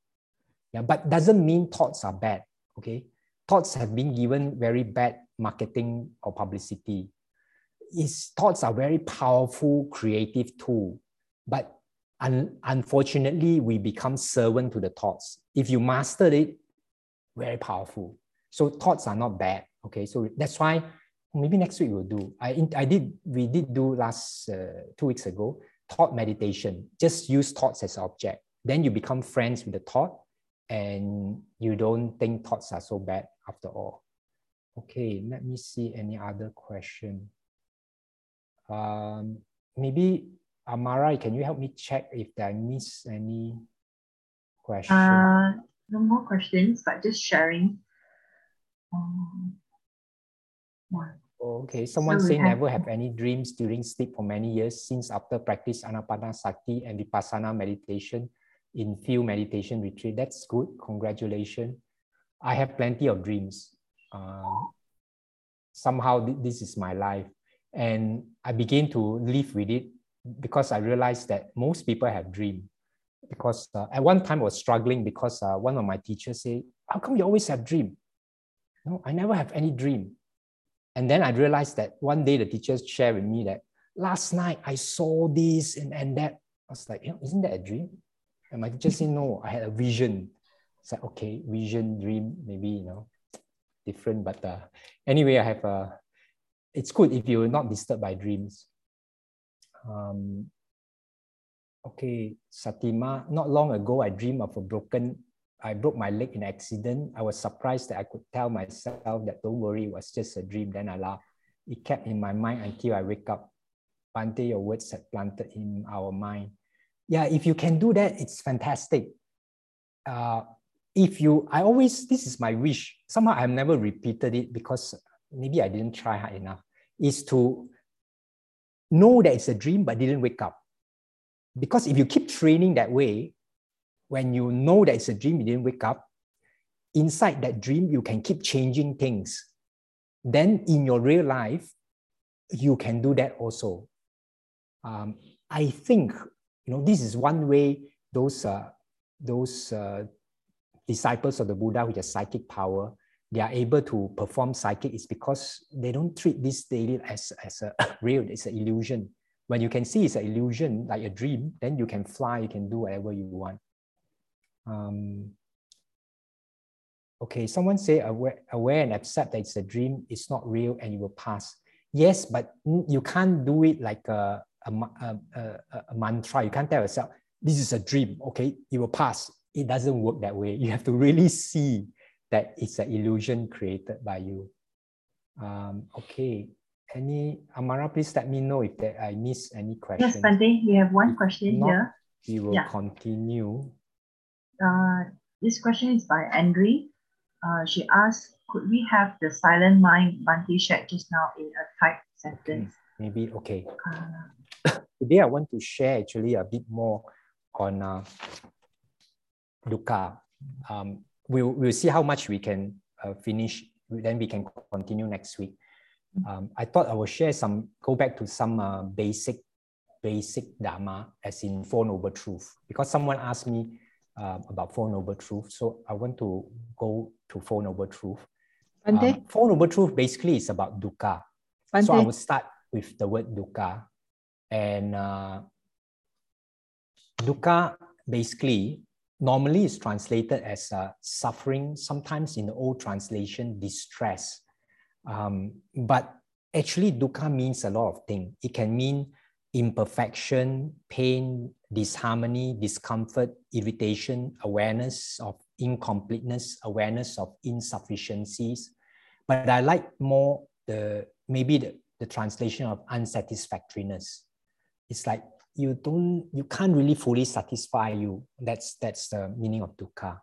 Yeah, but doesn't mean thoughts are bad. Okay, thoughts have been given very bad marketing or publicity. Is thoughts are very powerful creative tool, but un- unfortunately we become servant to the thoughts. If you master it, very powerful. So thoughts are not bad. Okay, so that's why maybe next week we'll do. I I did we did do last uh, two weeks ago thought meditation. Just use thoughts as object. Then you become friends with the thought and you don't think thoughts are so bad after all. Okay, let me see any other question. Um, maybe Amara, can you help me check if I miss any question? Uh, no more questions, but just sharing. Um, yeah. Okay, someone say have- never have any dreams during sleep for many years since after practice Anapanasati and Vipassana meditation in field meditation retreat. That's good. Congratulations. I have plenty of dreams. Um, somehow thi- this is my life. And I begin to live with it because I realized that most people have dream. Because uh, at one time I was struggling because uh, one of my teachers said, how come you always have dream? No, I never have any dream. And then I realized that one day the teachers shared with me that last night I saw this and, and that. I was like, you know, isn't that a dream? And my teacher said, no, I had a vision. It's like, okay, vision, dream, maybe, you know, different. But uh, anyway, I have a, it's good if you're not disturbed by dreams. Um, okay, Satima, not long ago, I dreamed of a broken, I broke my leg in accident. I was surprised that I could tell myself that don't worry, it was just a dream. Then I laughed. It kept in my mind until I wake up. Bhante, your words had planted in our mind. Yeah, if you can do that, it's fantastic. Uh, if you, I always, this is my wish. Somehow I've never repeated it because maybe I didn't try hard enough, is to know that it's a dream but didn't wake up. Because if you keep training that way, when you know that it's a dream, you didn't wake up, inside that dream, you can keep changing things. Then in your real life, you can do that also. Um, I think you know this is one way those uh, those uh, disciples of the Buddha with the psychic power they are able to perform psychic is because they don't treat this daily as, as a real, it's an illusion. When you can see it's an illusion, like a dream, then you can fly, you can do whatever you want. Um, okay, someone say aware, aware and accept that it's a dream, it's not real and it will pass. Yes, but you can't do it like a, a, a, a, a mantra. You can't tell yourself, this is a dream, okay, it will pass. It doesn't work that way. You have to really see that it's an illusion created by you. Um, okay. Any Amara, please let me know if there, I miss any questions. Yes, Bhante, we have one question not- here. we will yeah. continue. Uh, this question is by Andre. Uh, she asked, could we have the silent mind Bhante shared just now in a typed sentence? Maybe okay. Uh, Today I want to share actually a bit more on uh, dukkha. Um, we'll, we'll see how much we can uh, finish, then we can continue next week. Um, I thought I will share some, go back to some uh, basic, basic dharma, as in Four Noble Truth, because someone asked me uh, about Four Noble Truth. So I want to go to Four Noble Truth. Um, Four Noble Truth basically is about dukkha. So I will start with the word dukkha. And uh, dukkha basically normally is translated as uh, suffering, sometimes in the old translation, distress. Um, but actually, dukkha means a lot of things. It can mean imperfection, pain, disharmony, discomfort, irritation, awareness of incompleteness, awareness of insufficiencies. But I like more the maybe the, the translation of unsatisfactoriness. It's like you don't you can't really fully satisfy you. That's that's the meaning of dukkha.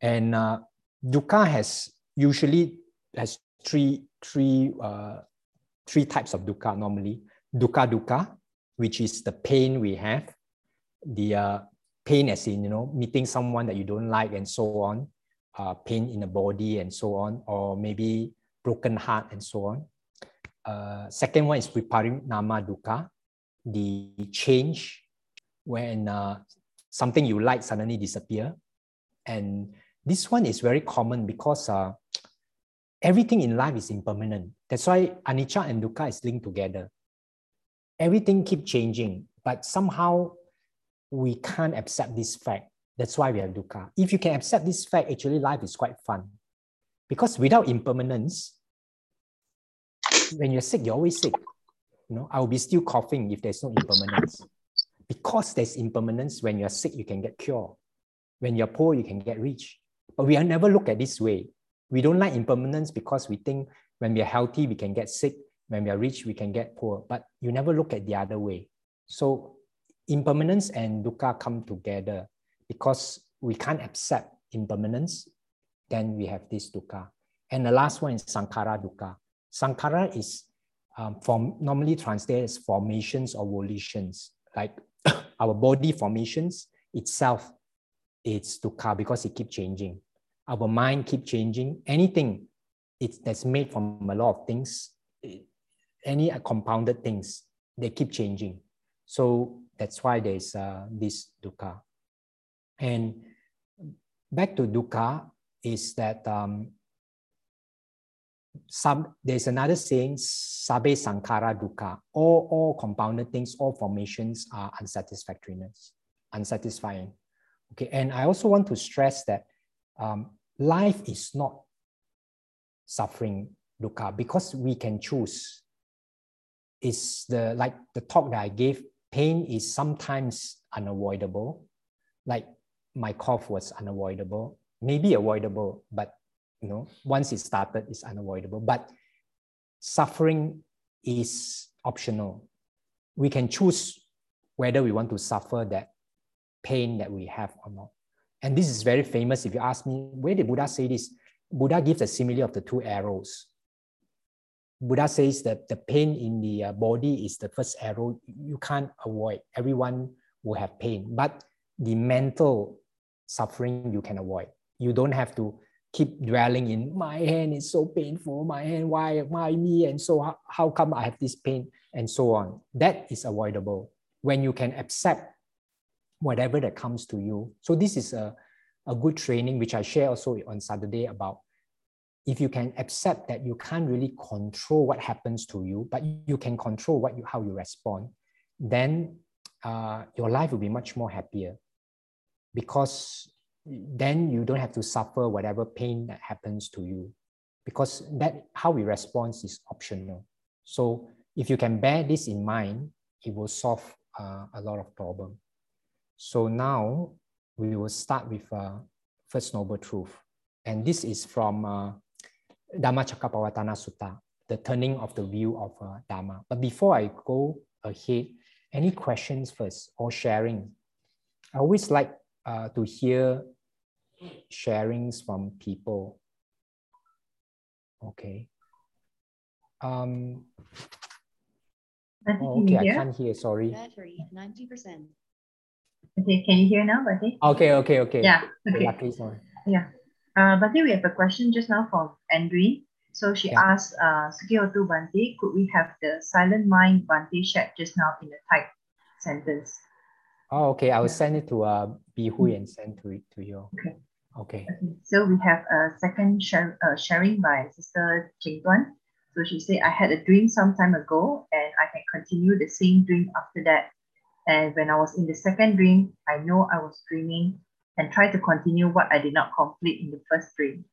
And uh, dukkha has usually has three three uh, three types of dukkha normally. Dukkha dukkha, which is the pain we have, the uh, pain as in you know meeting someone that you don't like and so on, uh, pain in the body and so on, or maybe broken heart and so on. Uh, second one is viparinama dukkha, the change when uh, something you like suddenly disappear. And this one is very common because uh, everything in life is impermanent. That's why anicca and dukkha is linked together. Everything keep changing, but somehow we can't accept this fact. That's why we have dukkha. If you can accept this fact, actually life is quite fun. Because without impermanence, when you're sick, you're always sick. Know, I will be still coughing if there's no impermanence. Because there's impermanence, when you're sick, you can get cured. When you're poor, you can get rich. But we are never look at this way. We don't like impermanence because we think when we are healthy, we can get sick. When we are rich, we can get poor. But you never look at the other way. So impermanence and dukkha come together because we can't accept impermanence, then we have this dukkha. And the last one is sankhara dukkha. Sankhara is um, form, normally translated as formations or volitions, like our body formations itself it's dukkha because it keeps changing. Our mind keep changing. Anything it's, that's made from a lot of things, any compounded things, they keep changing. So that's why there's uh, this dukkha. And back to dukkha is that um, sub, there's another saying, sabbe sankhara dukkha. All, all compounded things, all formations are unsatisfactoriness, unsatisfying. Okay, and I also want to stress that um, life is not suffering dukkha because we can choose. It's the like the talk that I gave. Pain is sometimes unavoidable, like my cough was unavoidable, maybe avoidable, but you know once it started, it's unavoidable. But suffering is optional. We can choose whether we want to suffer that pain that we have or not. And this is very famous. If you ask me, where did Buddha say this? Buddha gives a simile of the two arrows. Buddha says that the pain in the uh, body is the first arrow you can't avoid. Everyone will have pain, but the mental suffering you can avoid. You don't have to keep dwelling in my hand is so painful, my hand, why, why me, and so how, how come I have this pain, and so on. That is avoidable. When you can accept whatever that comes to you. So this is a, a good training, which I share also on Saturday about if you can accept that you can't really control what happens to you, but you can control what you, how you respond, then uh, your life will be much more happier because then you don't have to suffer whatever pain that happens to you because that how we respond is optional. So if you can bear this in mind, it will solve uh, a lot of problem. So now we will start with uh, First Noble Truth. And this is from uh, Dhammacakkappavattana Sutta, the turning of the wheel of uh, Dharma. But before I go ahead, any questions first or sharing? I always like uh, to hear sharings from people. Okay. Um, oh, okay, I can't hear, sorry. Battery, 90%. Okay, can you hear now, Bati? Okay, okay, okay. Yeah, okay. Lucky, sorry. Yeah. Uh, Bati, we have a question just now from Andreen. So she Yeah. asked, uh, Sukiyotu Bhante, could we have the silent mind Bhante shared just now in a typed sentence? Oh, okay. I will Yeah. send it to uh, Bihui and send to it to you. Okay. Okay. Okay, so we have a second share, uh, sharing by Sister Ching Tuan. So she said, I had a dream some time ago and I can continue the same dream after that. And when I was in the second dream, I know I was dreaming and try to continue what I did not complete in the first dream.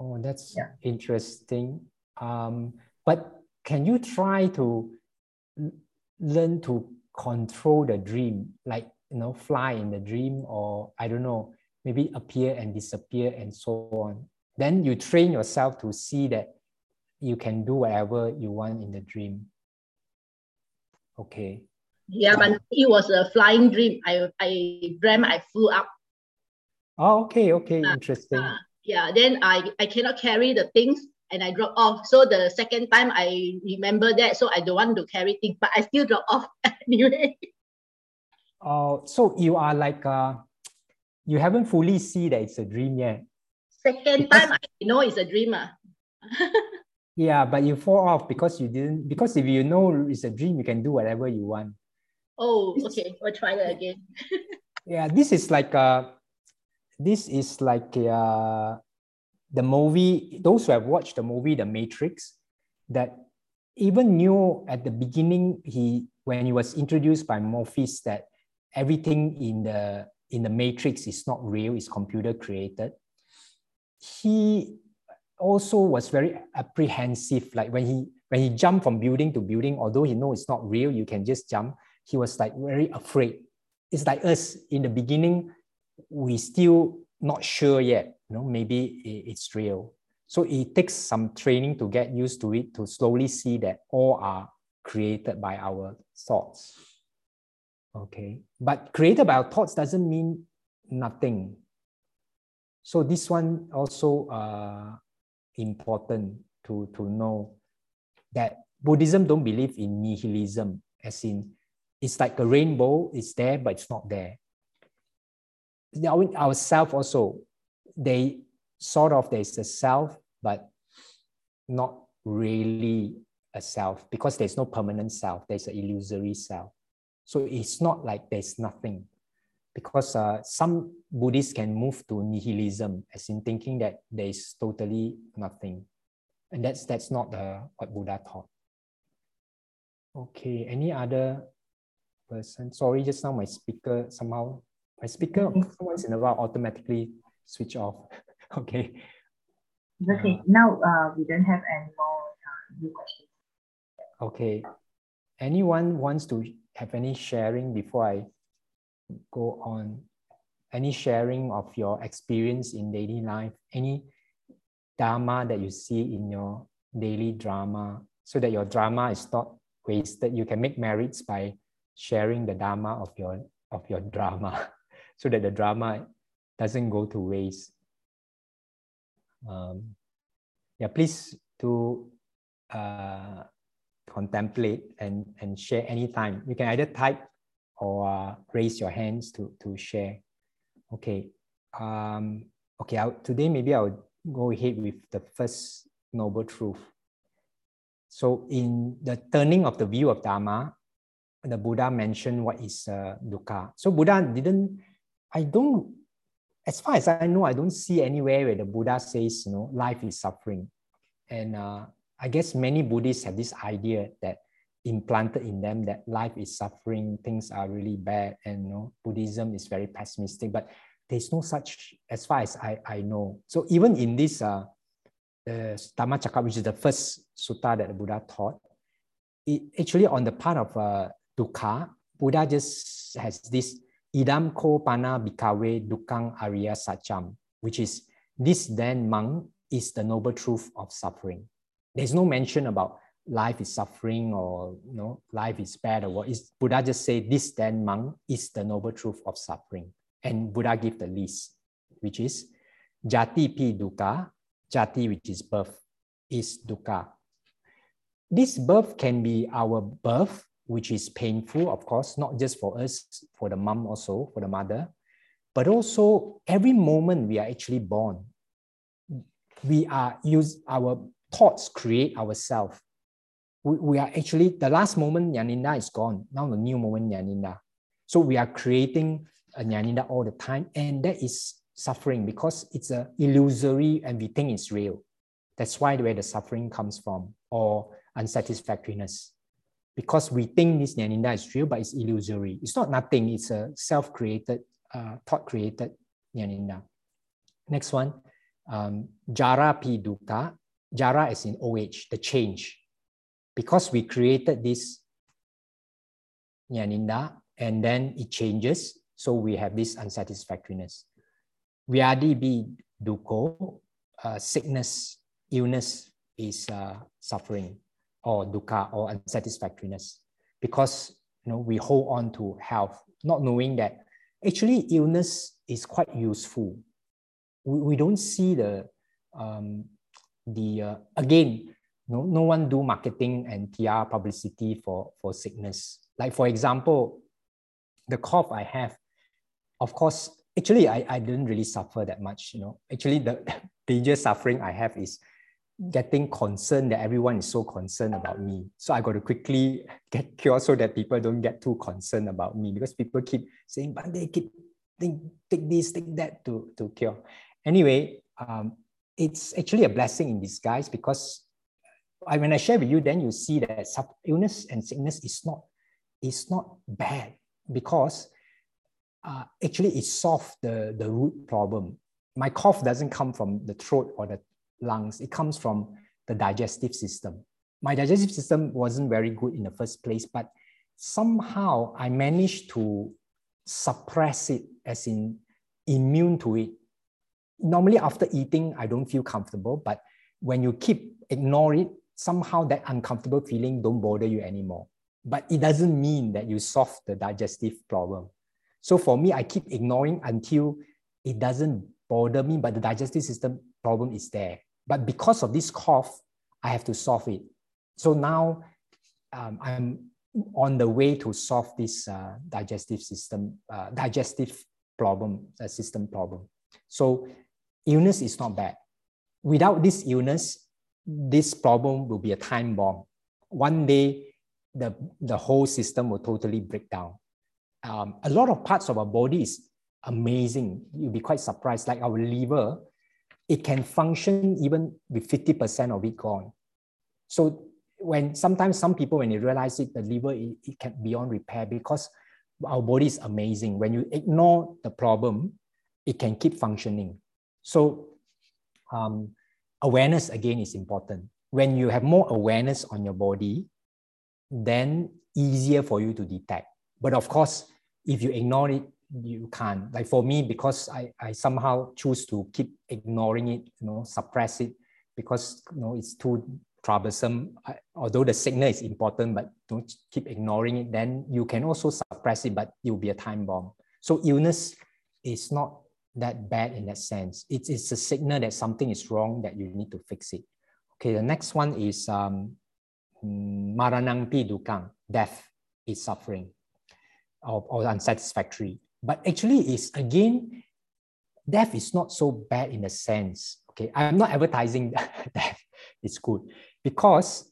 Oh, that's Yeah. interesting. Um, but can you try to learn to control the dream, like you know, fly in the dream, or I don't know, maybe appear and disappear and so on. Then you train yourself to see that you can do whatever you want in the dream. Okay. Yeah, but it was a flying dream. I I dreamt I flew up. Oh, okay, okay, Ah, interesting. Uh, yeah, then I, I cannot carry the things and I drop off. So the second time I remember that, so I don't want to carry things, but I still drop off anyway. Oh, so you are like uh, you haven't fully see that it's a dream yet. Second Because- time I know it's a dream. ah. Yeah, but you fall off because you didn't. Because if you know it's a dream, you can do whatever you want. oh, okay, we'll try that again. Yeah, this is like uh this is like uh the movie. Those who have watched the movie The Matrix, that even knew at the beginning he when he was introduced by Morpheus that everything in the in the Matrix is not real, is computer created. He also was very apprehensive. Like when he when he jumped from building to building, although he know it's not real, you can just jump. He was like very afraid. It's like us in the beginning, we still not sure yet. You know, maybe it's real. So it takes some training to get used to it, to slowly see that all are created by our thoughts. Okay, but created by our thoughts doesn't mean nothing. So this one also uh, important to, to know that Buddhism don't believe in nihilism, as in it's like a rainbow, it's there, but it's not there. Our, our self also, they sort of there's a self, but not really a self because there's no permanent self, there's an illusory self. So it's not like there's nothing because uh, some Buddhists can move to nihilism, as in thinking that there is totally nothing. And that's, that's not uh, what Buddha taught. Okay, any other person? Sorry, just now my speaker somehow, my speaker once in a while automatically switch off. okay. Okay, uh, now uh, we don't have any more uh, new questions. Okay. Anyone wants to have any sharing before I go on? Any sharing of your experience in daily life? Any dharma that you see in your daily drama so that your drama is not wasted. You can make merits by sharing the dharma of your of your drama so that the drama doesn't go to waste. Um, yeah, please to uh, contemplate and, and share anytime. You can either type or uh, raise your hands to, to share. Okay. Um, okay, I'll, today maybe I'll go ahead with the first noble truth. So in the turning of the view of Dharma, the Buddha mentioned what is uh, dukkha. So Buddha didn't, I don't, as far as I know, I don't see anywhere where the Buddha says, you know, life is suffering. And uh, I guess many Buddhists have this idea that implanted in them that life is suffering, things are really bad, and you know, Buddhism is very pessimistic. But there's no such, as far as I, I know. So even in this uh, Dhammacakka, which is the first sutta that the Buddha taught, it actually on the part of uh, dukkha, Buddha just has this idam ko pana bhikkhave dukkang arya sacham, which is this then monk is the noble truth of suffering. There's no mention about life is suffering or you know life is bad or what is Buddha just say this then monk is the noble truth of suffering. And Buddha give the list, which is jati pi dukkha, jati which is birth, is dukkha. This birth can be our birth, which is painful, of course, not just for us, for the mom also, for the mother, but also every moment we are actually born. We are use our thoughts create ourselves. We, we are actually the last moment Nyaninda is gone. Now the new moment Nyaninda. So we are creating a Nyaninda all the time, and that is suffering because it's a illusory and we think it's real. That's why where the suffering comes from, or unsatisfactoriness. Because we think this Nyaninda is real, but it's illusory. It's not nothing, it's a self-created, uh, thought-created Nyaninda. Next one, um, Jara Pi Dukkha. Jara is in OH, the change. Because we created this Nyaninda and then it changes, so we have this unsatisfactoriness. Vyadi dukkha, uh, sickness, illness is uh, suffering or dukkha or unsatisfactoriness because you know we hold on to health, not knowing that actually illness is quite useful. We, we don't see the um, the uh, again no, no one do marketing and PR publicity for, for sickness. Like for example, the cough I have, of course, actually I, I didn't really suffer that much, you know. Actually the major suffering I have is getting concerned that everyone is so concerned about me. So I got to quickly get cured so that people don't get too concerned about me because people keep saying, but they keep think, take this, take that to, to cure. Anyway, um, it's actually a blessing in disguise because I, when I share with you, then you see that illness and sickness is not, is not bad because uh, actually it solved the, the root problem. My cough doesn't come from the throat or the lungs, it comes from the digestive system. My digestive system wasn't very good in the first place, but somehow I managed to suppress it as in immune to it. Normally after eating, I don't feel comfortable, but when you keep ignore it, somehow that uncomfortable feeling don't bother you anymore. But it doesn't mean that you solve the digestive problem. So for me, I keep ignoring until it doesn't bother me, but the digestive system problem is there. But because of this cough, I have to solve it. So now um, I'm on the way to solve this uh, digestive system, uh, digestive problem, uh, system problem. So illness is not bad. Without this illness, this problem will be a time bomb. One day, the, the whole system will totally break down. Um, a lot of parts of our body is amazing. You'll be quite surprised. Like our liver, it can function even with 50% of it gone. So when sometimes some people, when they realize it, the liver, it, it can beyond repair because our body is amazing. When you ignore the problem, it can keep functioning. So um, awareness again is important. When you have more awareness on your body, then easier for you to detect. But of course, if you ignore it, you can't. Like for me, because I, I somehow choose to keep ignoring it, you know, suppress it because you know it's too troublesome. I, although the signal is important, but don't keep ignoring it, then you can also suppress it, but it will be a time bomb. So illness is not that bad in that sense. It is a signal that something is wrong that you need to fix it. Okay, the next one is um, maranangpi dukang, death is suffering or, or unsatisfactory. But actually, it's again, death is not so bad in a sense. Okay, I'm not advertising death. It's good because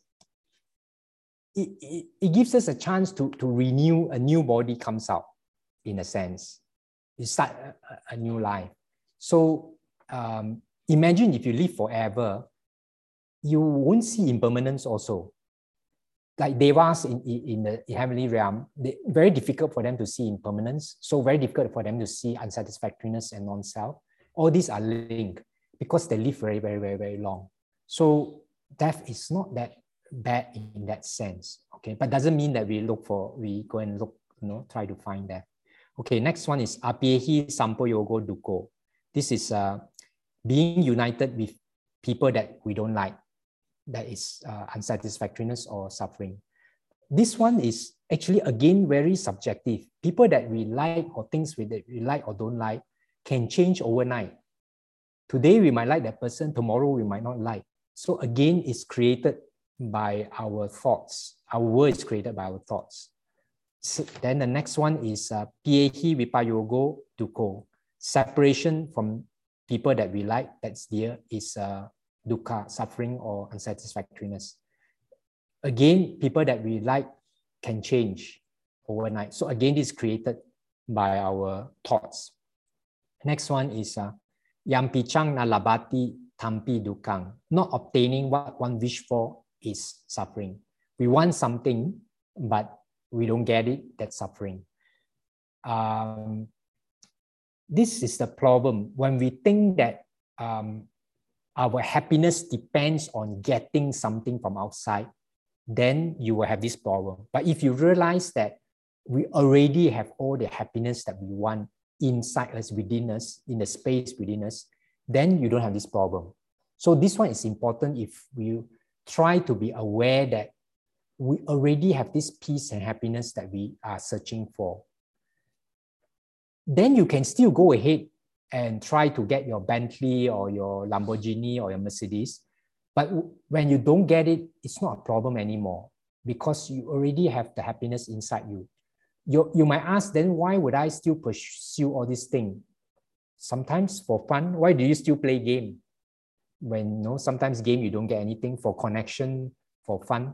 it, it, it gives us a chance to, to renew a new body comes out in a sense. You start a, a new life. So um, imagine if you live forever, you won't see impermanence also like devas in, in the heavenly realm, they, very difficult for them to see impermanence. So very difficult for them to see unsatisfactoriness and non-self. All these are linked because they live very, very, very, very long. So death is not that bad in that sense. Okay, but doesn't mean that we look for, we go and look, you know, try to find that. Okay, next one is apihi sampoyogo duko. This is uh, being united with people that we don't like that is uh, unsatisfactoriness or suffering. This one is actually again very subjective. People that we like or things we, that we like or don't like can change overnight. Today we might like that person, tomorrow we might not like. So again, it's created by our thoughts. Our world is created by our thoughts. Then the next one is uh, Vipayogo Duko. Separation from people that we like, that's dear, is uh, dukkha, suffering or unsatisfactoriness. Again, people that we like can change overnight. So again, this is created by our thoughts. Next one is uh, Yampichang na labati tampi dukang. Not obtaining what one wish for is suffering. We want something, but we don't get it, that's suffering. Um, this is the problem. When we think that um, our happiness depends on getting something from outside, then you will have this problem. But if you realize that we already have all the happiness that we want inside us, within us, in the space within us, then you don't have this problem. So this one is important if we try to be aware that we already have this peace and happiness that we are searching for. Then you can still go ahead and try to get your Bentley or your Lamborghini or your Mercedes. But when you don't get it, it's not a problem anymore because you already have the happiness inside you. You, you might ask, then why would I still pursue all these things? Sometimes for fun, why do you still play game? When you know, sometimes game you don't get anything for connection, for fun.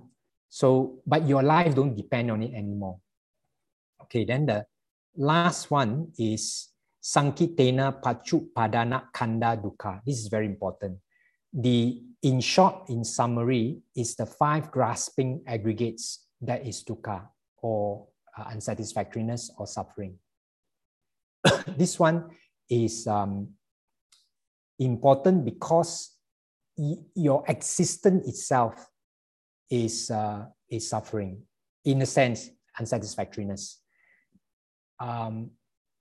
So, but your life don't depend on it anymore. Okay, then the last one is Sankitena Pachu Padana Kanda Dukkha. This is very important. The in short, in summary, is the five grasping aggregates that is dukkha or uh, unsatisfactoriness or suffering. this one is um, important because your existence itself is, uh, is suffering, in a sense, unsatisfactoriness. Um,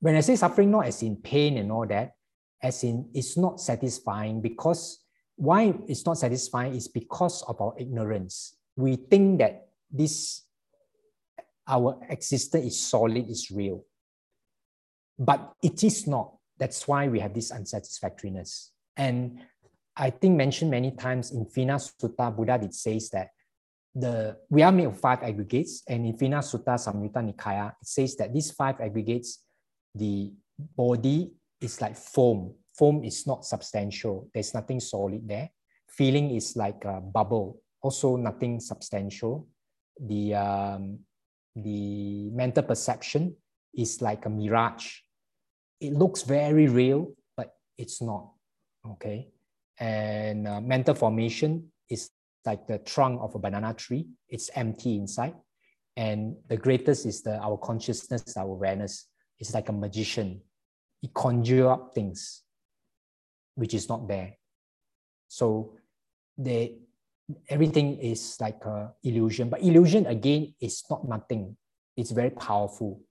when I say suffering, not as in pain and all that, as in it's not satisfying because why it's not satisfying is because of our ignorance. We think that this our existence is solid, is real. But it is not. That's why we have this unsatisfactoriness. And I think mentioned many times in Phena Sutta, Buddha did says that the we are made of five aggregates, and in Phena Sutta Samyutta Nikaya, it says that these five aggregates, the body is like foam. Foam is not substantial. There's nothing solid there. Feeling is like a bubble, also nothing substantial. The um, the mental perception is like a mirage. It looks very real, but it's not. Okay. And uh, mental formation is like the trunk of a banana tree. It's empty inside. And the greatest is the our consciousness, our awareness. It's like a magician. It conjure up things which is not there. So they everything is like a illusion. But illusion again is not nothing. It's very powerful.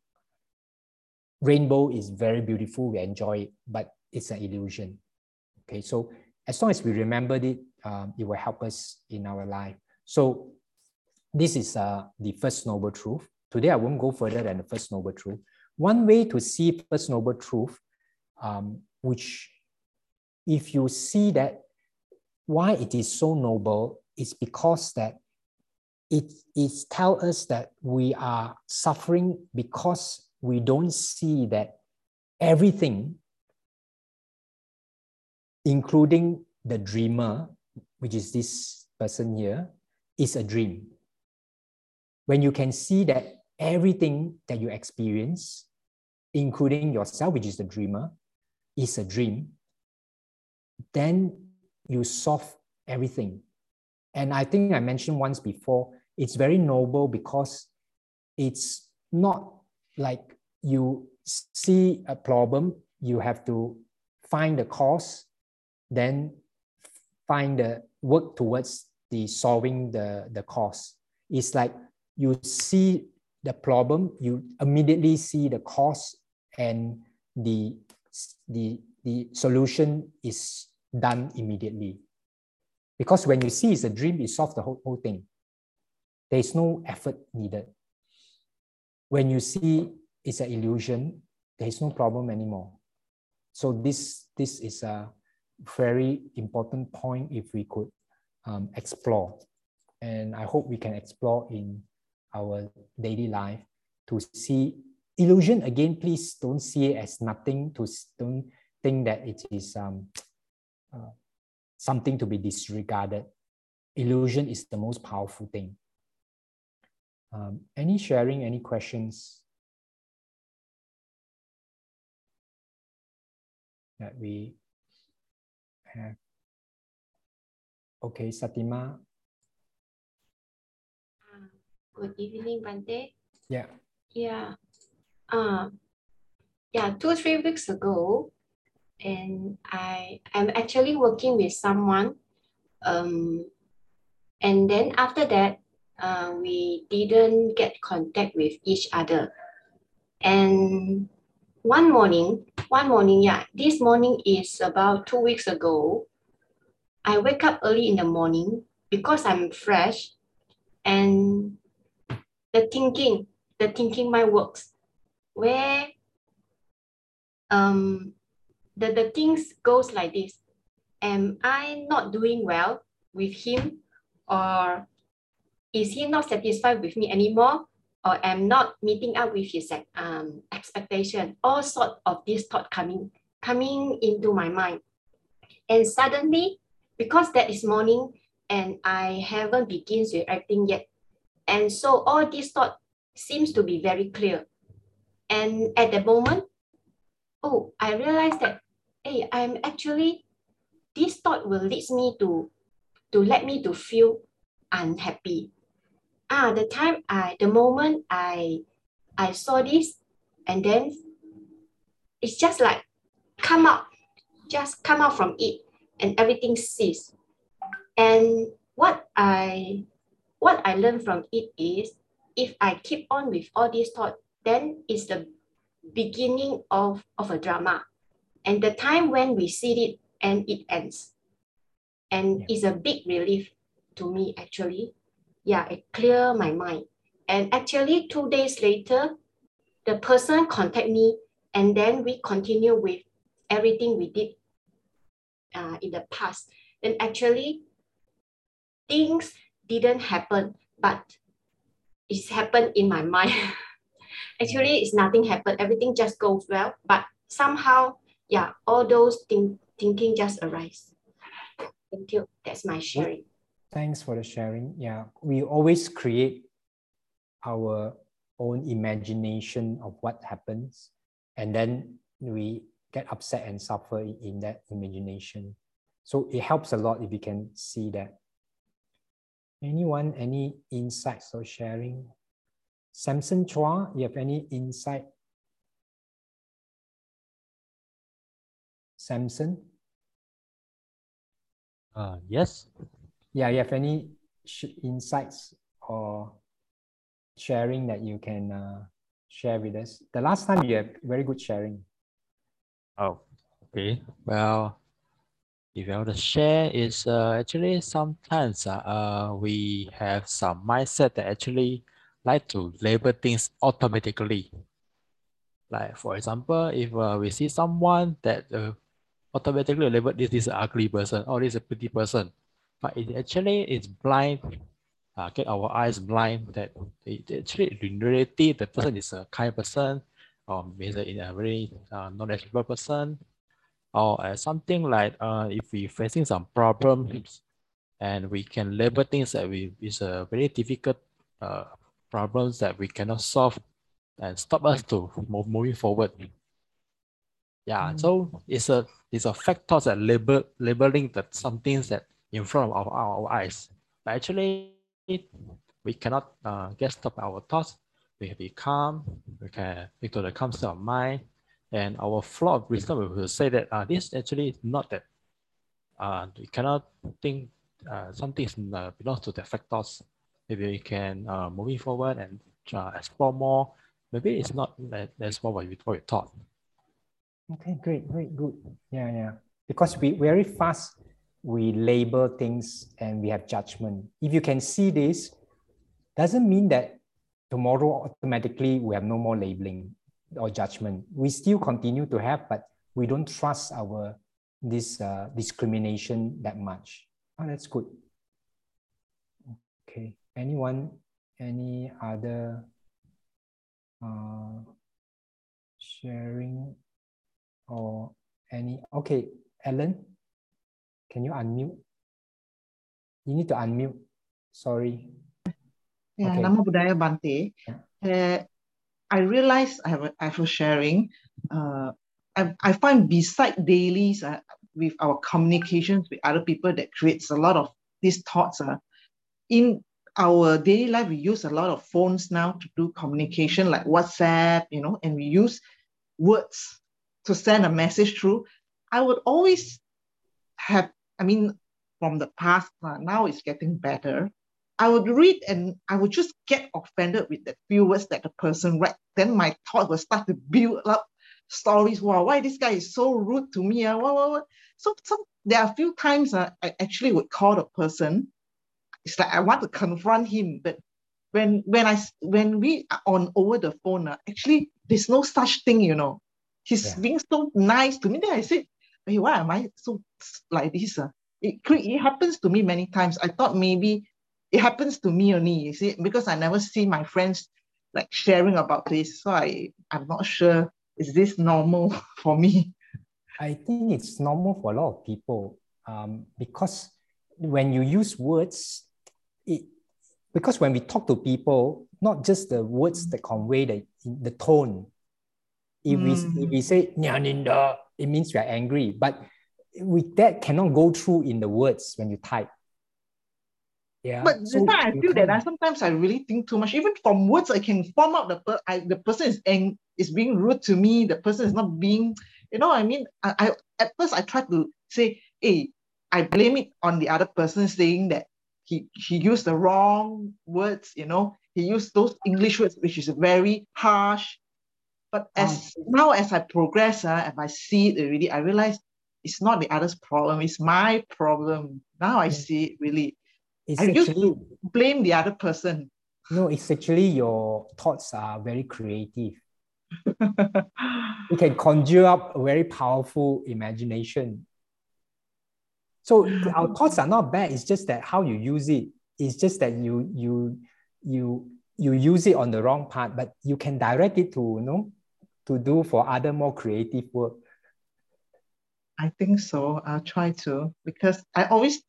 Rainbow is very beautiful. We enjoy it, but it's an illusion. Okay, so as long as we remember it, um, it will help us in our life. So this is uh, the first noble truth. Today I won't go further than the first noble truth. One way to see first noble truth, um, which if you see that why it is so noble is because that it tell us that we are suffering because we don't see that everything including the dreamer which is this person here is a dream. When you can see that everything that you experience including yourself which is the dreamer is a dream then you solve everything. And I think I mentioned once before, it's very noble because it's not like you see a problem, you have to find the cause, then find the work towards the solving the, the cause. It's like you see the problem, you immediately see the cause and the, the, the solution is done immediately. Because when you see it's a dream, it solves the whole, whole thing. There is no effort needed. When you see it's an illusion, there is no problem anymore. So this, this is a very important point if we could um, explore. And I hope we can explore in our daily life to see illusion again. Please don't see it as nothing. To don't think that it is um, uh, something to be disregarded. Illusion is the most powerful thing. Um, any sharing, any questions that we have? Okay, Satima. Uh, good evening, Bhante. Yeah. Yeah. Uh, yeah, two, three weeks ago, and I am actually working with someone. Um, and then after that, uh, we didn't get contact with each other. And one morning, one morning, yeah, this morning is about two weeks ago. I wake up early in the morning because I'm fresh and the thinking, the thinking my works, where um the, the things goes like this. Am I not doing well with him or is he not satisfied with me anymore or am not meeting up with his um, expectation? All sort of this thought coming, coming into my mind. And suddenly, because that is morning and I haven't begins with acting yet. And so all this thought seems to be very clear. And at the moment, oh, I realized that hey, I'm actually, this thought will lead me to, to let me to feel unhappy. Ah, the time I, the moment I, I saw this, and then it's just like come out, just come out from it, and everything cease. And what I, what I learned from it is, if I keep on with all these thoughts, then it's the beginning of, of a drama and the time when we see it and it ends. And Yeah. it's a big relief to me, actually. Yeah, it clear my mind. And actually, two days later, the person contact me and then we continue with everything we did uh, in the past. And actually, things didn't happen, but it's happened in my mind. actually, it's nothing happened. Everything just goes well, but somehow, yeah, all those think, thinking just arise. Thank you. That's my sharing. Thanks for the sharing. Yeah, we always create our own imagination of what happens, and then we get upset and suffer in that imagination. So it helps a lot if you can see that. Anyone, any insights or sharing? Samson Chua, you have any insight? Samson? Uh, yes. Yeah, you have any insights or sharing that you can uh, share with us? The last time you have very good sharing. Oh, okay. Well, if I want to share is uh, actually sometimes uh, uh, we have some mindset that actually like to label things automatically. Like for example, if uh, we see someone that uh, automatically label this is an ugly person or this is a pretty person, but it actually is blind. Uh, get our eyes blind that it actually in reality the person is a kind person or maybe in a very uh, knowledgeable person or uh, something like uh, if we're facing some problems and we can label things that we is a very difficult uh, problems that we cannot solve and stop us to move moving forward. Yeah, Mm. so it's a it's a factors that label labeling that some things that in front of our, eyes. But actually we cannot uh, get stop our thoughts. We to be calm, we can make to the calm state of mind. And our flow of wisdom will say that uh, this actually is not that uh, we cannot think uh, something is, uh, belongs to the factors. Maybe we can uh, moving forward and uh, explore more. Maybe it's not that that's what we, what we thought. Okay, great, great, good. Yeah, yeah. Because we very fast we label things and we have judgment. If you can see this, doesn't mean that tomorrow automatically we have no more labeling or judgment. We still continue to have, but we don't trust our this uh, discrimination that much. Oh, that's good. Okay. Anyone? Any other uh, sharing or any? Okay, Ellen, can you unmute? You need to unmute. Sorry. Yeah, Okay. Namo Buddhaya Bhante. Yeah. Uh, I realize I have a, I have a sharing. Uh, I, I find beside dailies uh, with our communications with other people that creates a lot of these thoughts. Uh, in our daily life, we use a lot of phones now to do communication, like WhatsApp, you know, and we use words to send a message through. I would always have, I mean, from the past, uh, now it's getting better. I would read and I would just get offended with the few words that the person write. Then my thought will start to build up stories. Wow, why this guy is so rude to me? Uh, what, what, what? So, some there are a few times uh, I actually would call the person. It's like I want to confront him, but when when I when we are on over the phone, uh, actually there's no such thing, you know. He's Yeah. being so nice to me. Then I said, hey, why am I so like this? Uh? It, it happens to me many times. I thought maybe it happens to me only, you see, because I never see my friends like sharing about this. So I, I'm not sure, is this normal for me? I think it's normal for a lot of people um, because when you use words, it because when we talk to people, not just the words that convey the the tone. If we if Mm. we say "Nyaninda," it means we are angry, but we that cannot go through in the words when you type. Yeah, But so I feel that I sometimes I really think too much. Even from words, I can form out the per- I, the person is ang- is being rude to me. The person is not being, you know. I mean, I, I at first I tried to say, hey, I blame it on the other person saying that he he used the wrong words. You know, he used those English words which is very harsh. But as now as I progress, uh, and I see it already, I realize it's not the other's problem, it's my problem. Now I see it really. It's I used to blame the other person. no, it's actually your thoughts are very creative. You can conjure up a very powerful imagination. So our thoughts are not bad. It's just that how you use it. It's just that you you you you use it on the wrong part, but you can direct it to you know to do for other more creative work. I think so. I'll try to because I always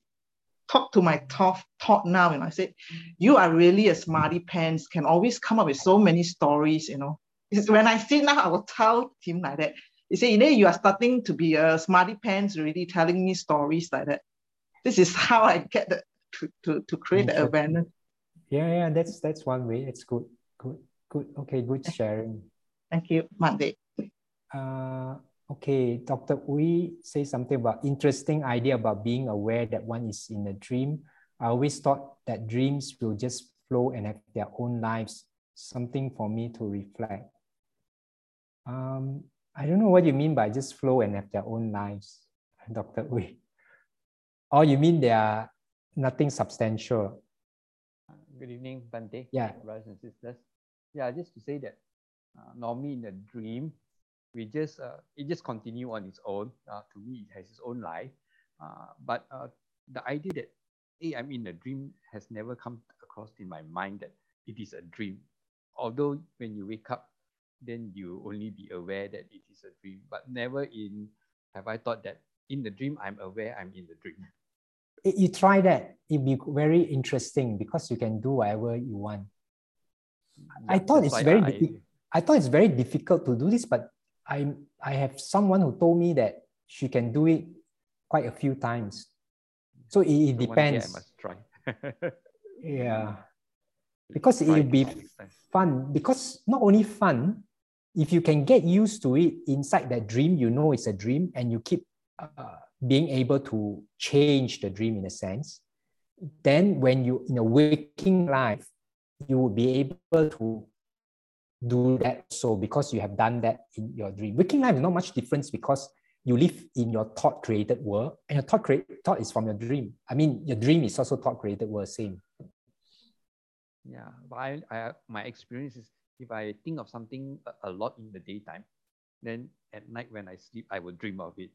talk to my thought, thought now and I said, you are really a smarty pants, can always come up with so many stories, you know. It's when I see now, I will tell him like that. He said, you know, you are starting to be a smarty pants really telling me stories like that. This is how I get the, to, to, to create the awareness. Yeah, yeah, that's that's one way. It's good, good, good. Okay, good sharing. Thank you, Monday. Uh, okay, Dr. Ui say something about interesting idea about being aware that one is in a dream. I always thought that dreams will just flow and have their own lives. Something for me to reflect. Um, I don't know what you mean by just flow and have their own lives, Dr. Ui. Or you mean they are nothing substantial? Good evening, Bhante. Yeah. Brothers and sisters. Yeah, just to say that uh, normally in a dream, we just uh, it just continue on its own. Uh, to me, it has its own life. Uh, but uh, the idea that hey, I'm in a dream has never come across in my mind that it is a dream. Although when you wake up, then you only be aware that it is a dream. But never in have I thought that in the dream I'm aware I'm in the dream. I- You try that, it'd be very interesting because you can do whatever you want. I thought it's very I- diffi- I thought it's very difficult to do this, but I I have someone who told me that she can do it quite a few times. So it, it one I depends. must try. Yeah. Because be to next time. fun. Because not only fun, if you can get used to it inside that dream, you know it's a dream, and you keep uh, being able to change the dream in a sense. Then, when you in a waking life, you will be able to do that so because you have done that in your dream. Waking life is not much difference because you live in your thought created world, and your thought create thought is from your dream. I mean, your dream is also thought created world, same. Yeah, but I, I my experience is if I think of something a, a lot in the daytime, then at night when I sleep, I will dream of it.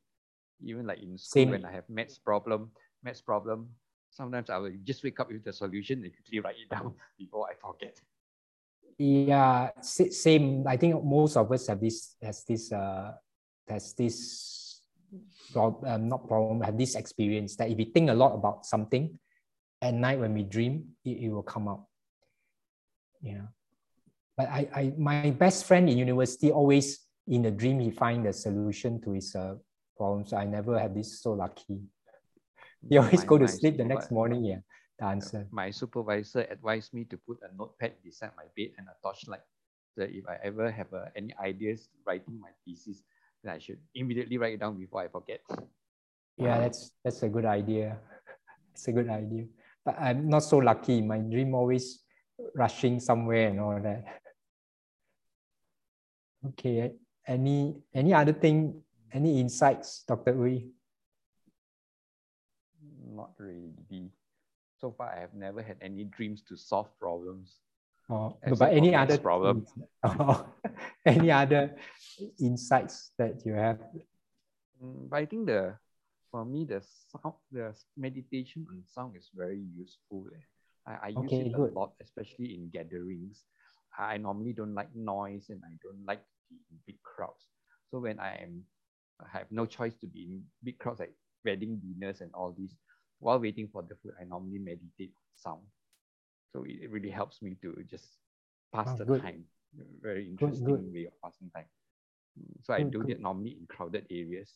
Even like in school Same. when I have maths problem, maths problem, sometimes I will just wake up with the solution and quickly write it down before I forget. Yeah, same. I think most of us have this has this uh has this prob- um, not problem have this experience that if we think a lot about something at night when we dream, it, it will come out. Yeah, but I, I my best friend in university always in a dream he find the solution to his uh, problems. I never had this so lucky. He always My- go to sleep the next morning. Yeah, the answer. My supervisor advised me to put a notepad beside my bed and a torchlight. So if I ever have uh, any ideas writing my thesis, then I should immediately write it down before I forget. Yeah, that's that's a good idea. It's a good idea. But I'm not so lucky. My dream always rushing somewhere and all that. Okay. Any any other thing? Any insights, Dr. Ui? Not really. So far, I have never had any dreams to solve problems. Except but any other problem. Oh, any other insights that you have? Mm, But I think the, for me, the sound, the meditation on sound is very useful. eh. I, I use it good. a lot, especially in gatherings. I normally don't like noise and I don't like to be in big crowds. So when I am, I have no choice to be in big crowds like wedding dinners and all this. While waiting for the food, I normally meditate on sound. So it, really helps me to just pass Oh, the good. time. Very interesting good. way of passing time. Mm, So I do good. that normally in crowded areas.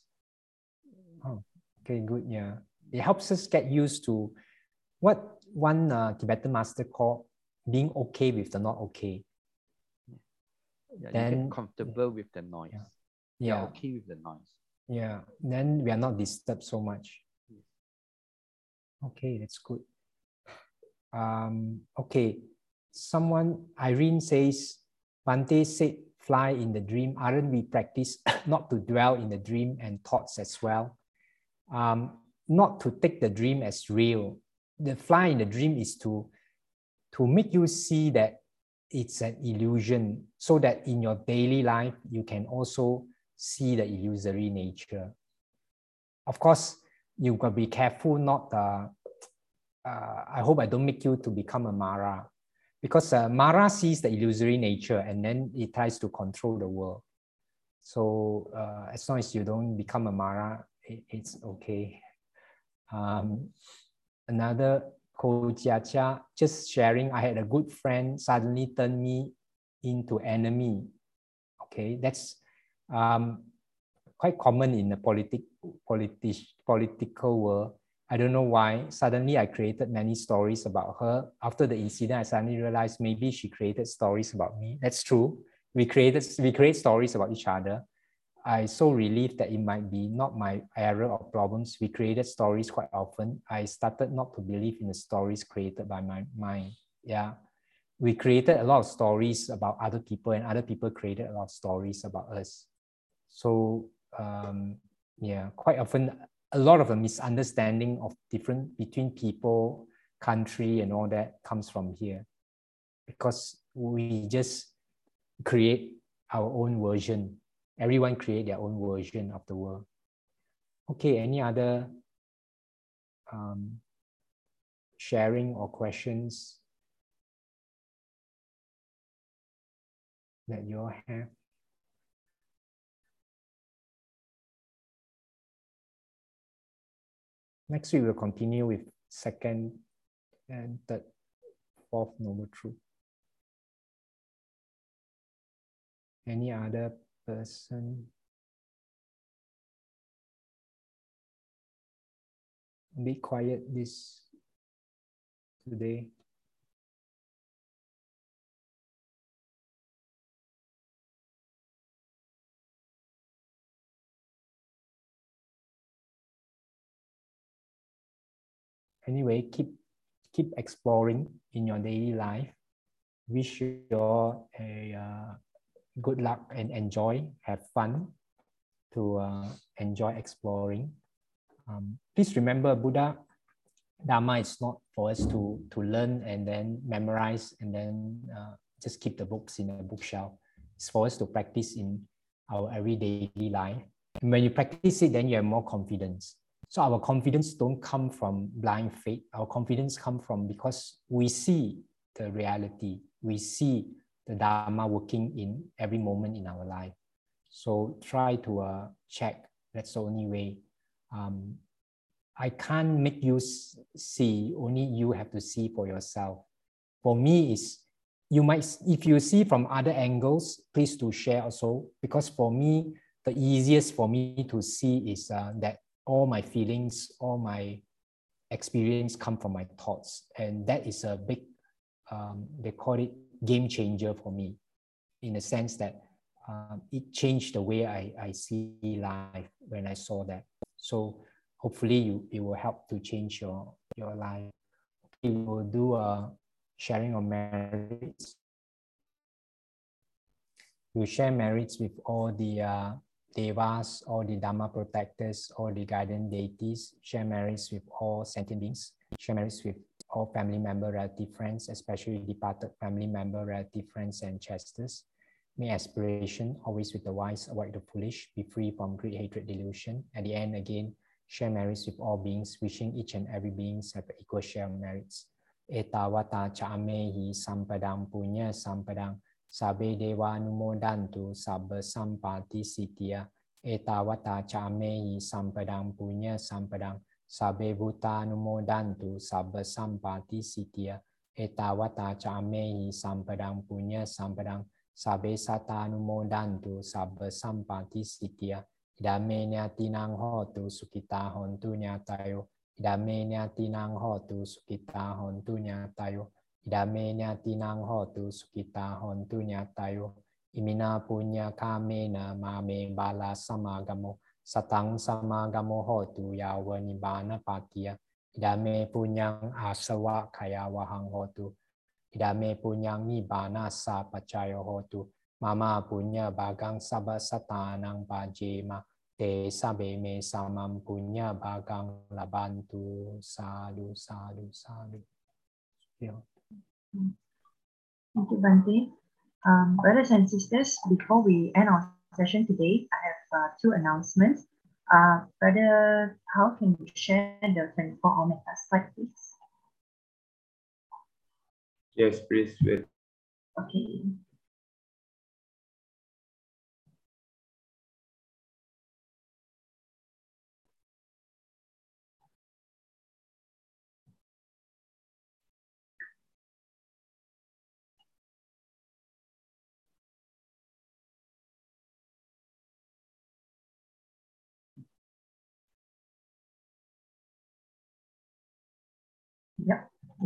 Oh, Okay, good. Yeah, it helps us get used to what one uh, Tibetan master called being okay with the not okay. Yeah, Then- comfortable with the noise. Yeah. Yeah, okay with the noise. yeah. Then we are not disturbed so much. Okay, that's good. Um, okay, someone, Irene says, Bhante said, fly in the dream. Aren't we practice not to dwell in the dream and thoughts as well? um, not to take the dream as real. The fly in the dream is to, to make you see that it's an illusion so that in your daily life, you can also see the illusory nature. Of course, you gotta be careful not, uh, uh, I hope I don't make you to become a Mara because uh, Mara sees the illusory nature and then it tries to control the world. So uh, as long as you don't become a Mara, it, it's okay. Um, another Ko just sharing, I had a good friend suddenly turned me into enemy. Okay, that's um, quite common in the politic, politic, political world. I don't know why. Suddenly, I created many stories about her. After the incident, I suddenly realized maybe she created stories about me. That's true. We created we create stories about each other. I so relieved that it might be not my error or problems. We created stories quite often. I started not to believe in the stories created by my mind. Yeah. We created a lot of stories about other people, and other people created a lot of stories about us. So um, yeah, quite often a lot of the misunderstanding of different between people, country, and all that comes from here, because we just create our own version. Everyone create their own version of the world. Okay, any other um, sharing or questions that you all have? Next week, we'll continue with second and third, fourth noble truth. Any other person? Be quiet this today. Anyway, keep keep exploring in your daily life. Wish you all a uh, good luck and enjoy, have fun to uh, enjoy exploring. Um, please remember, Buddha Dharma is not for us to to learn and then memorize and then uh, just keep the books in a bookshelf. It's for us to practice in our everyday life. And when you practice it, then you have more confidence. So our confidence don't come from blind faith. Our confidence come from because we see the reality. We see the Dharma working in every moment in our life. So try to uh, check. That's the only way. Um, I can't make you see. Only you have to see for yourself. For me, is you might if you see from other angles, please to share also. Because for me, the easiest for me to see is uh, that all my feelings, all my experience come from my thoughts. And that is a big, um, they call it game changer for me in the sense that um, it changed the way I, I see life when I saw that. So hopefully you, it will help to change your, your life. We will do a sharing of merits. We share merits with all the uh, devas, all the Dharma protectors, all the guardian deities, share merits with all sentient beings, share merits with all family member, relative friends, especially departed family member, relative friends, and chasters. May aspiration, always with the wise, avoid the foolish, be free from greed, hatred, delusion. At the end, again, share merits with all beings, wishing each and every being have equal share of merits. Etawata cha amehi sampadang punya sampadang සබේ දේවානුමෝඩන්තු සබ්බ සම්පාති සිටිය ඒතාවතා චාමෙහි සම්පඩං පුුණ්්‍ය සම්පඩං සබේ භූතානුමෝඩන්තු සබ්බ සම්පාති සිටිය ඒතාවතා චාමෙහි සම්පඩං පුුණ්්‍ය සම්පඩං සබේ සතානුමෝඩන්තු සබ්බ සම්පාති සිටිය ඉඩම්මේ ඥාතිනං හෝතු සුකිතා හොන්තු ඥාතයෝ ඉඩම්මේ ඥාතිනං හෝතු සුකිතා හොන්තු ඥාතයෝ Idame tinang hotu sukita hontu nyatayo. Imina punya kamena mame bala samagamo. Satang samagamo hotu yawa nibana patia. Idame punyang asawa kaya wahang hotu. Idame punyang nibana sa pacayo hotu. Mama punya bagang sabasata nang pajema. te sabe me samam punya bagang labantu sadu sadu sadu. Yeah. Thank you, Bhante. Um, brothers and sisters, before we end our session today, I have uh, two announcements. Uh, Brother, how can you share the 24 hour metta slide, please? Yes, please. Okay.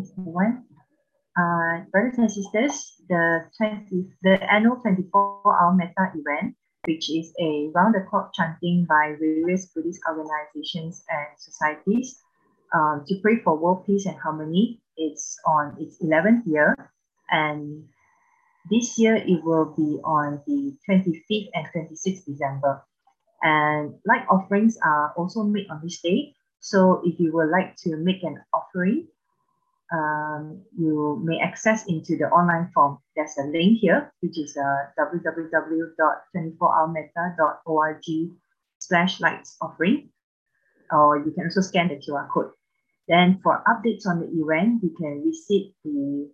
Yep, this is the one. Uh, brothers and sisters, the 20, the annual 24-hour Metta event, which is a round-the-clock chanting by various Buddhist organizations and societies um, to pray for world peace and harmony. It's on its 11th year, and this year it will be on the 25th and 26th December. And light offerings are also made on this day. So if you would like to make an offering, um, you may access into the online form. There's a link here, which is uh, www.24hourmeta.org slash lights offering, or you can also scan the QR code. Then for updates on the event, you can visit the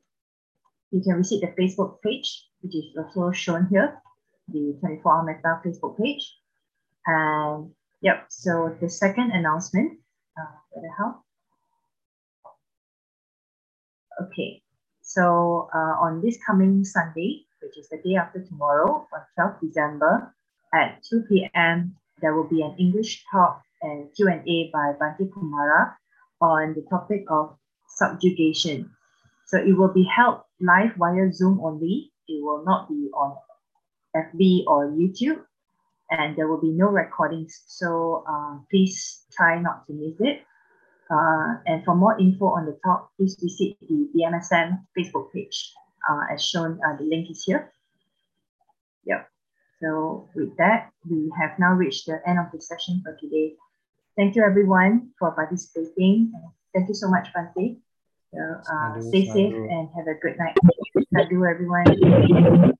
you can visit the Facebook page, which is also shown here, the 24 Hour Metta Facebook page. And yep, so the second announcement, uh, help. Okay, so uh, on this coming Sunday, which is the day after tomorrow, on 12 December at 2 p.m., there will be an English talk and Q&A by Bhante Kumara on the topic of subjugation. So it will be held live via Zoom only. It will not be on FB or YouTube, and there will be no recordings. So uh, please try not to miss it. Uh, and for more info on the talk, please visit the BMSM Facebook page. Uh, as shown, uh, the link is here. Yep. So with that, we have now reached the end of the session for today. Thank you everyone for participating. Thank you so much, Bhante. So, uh, stay safe and have a good night. Thank you everyone.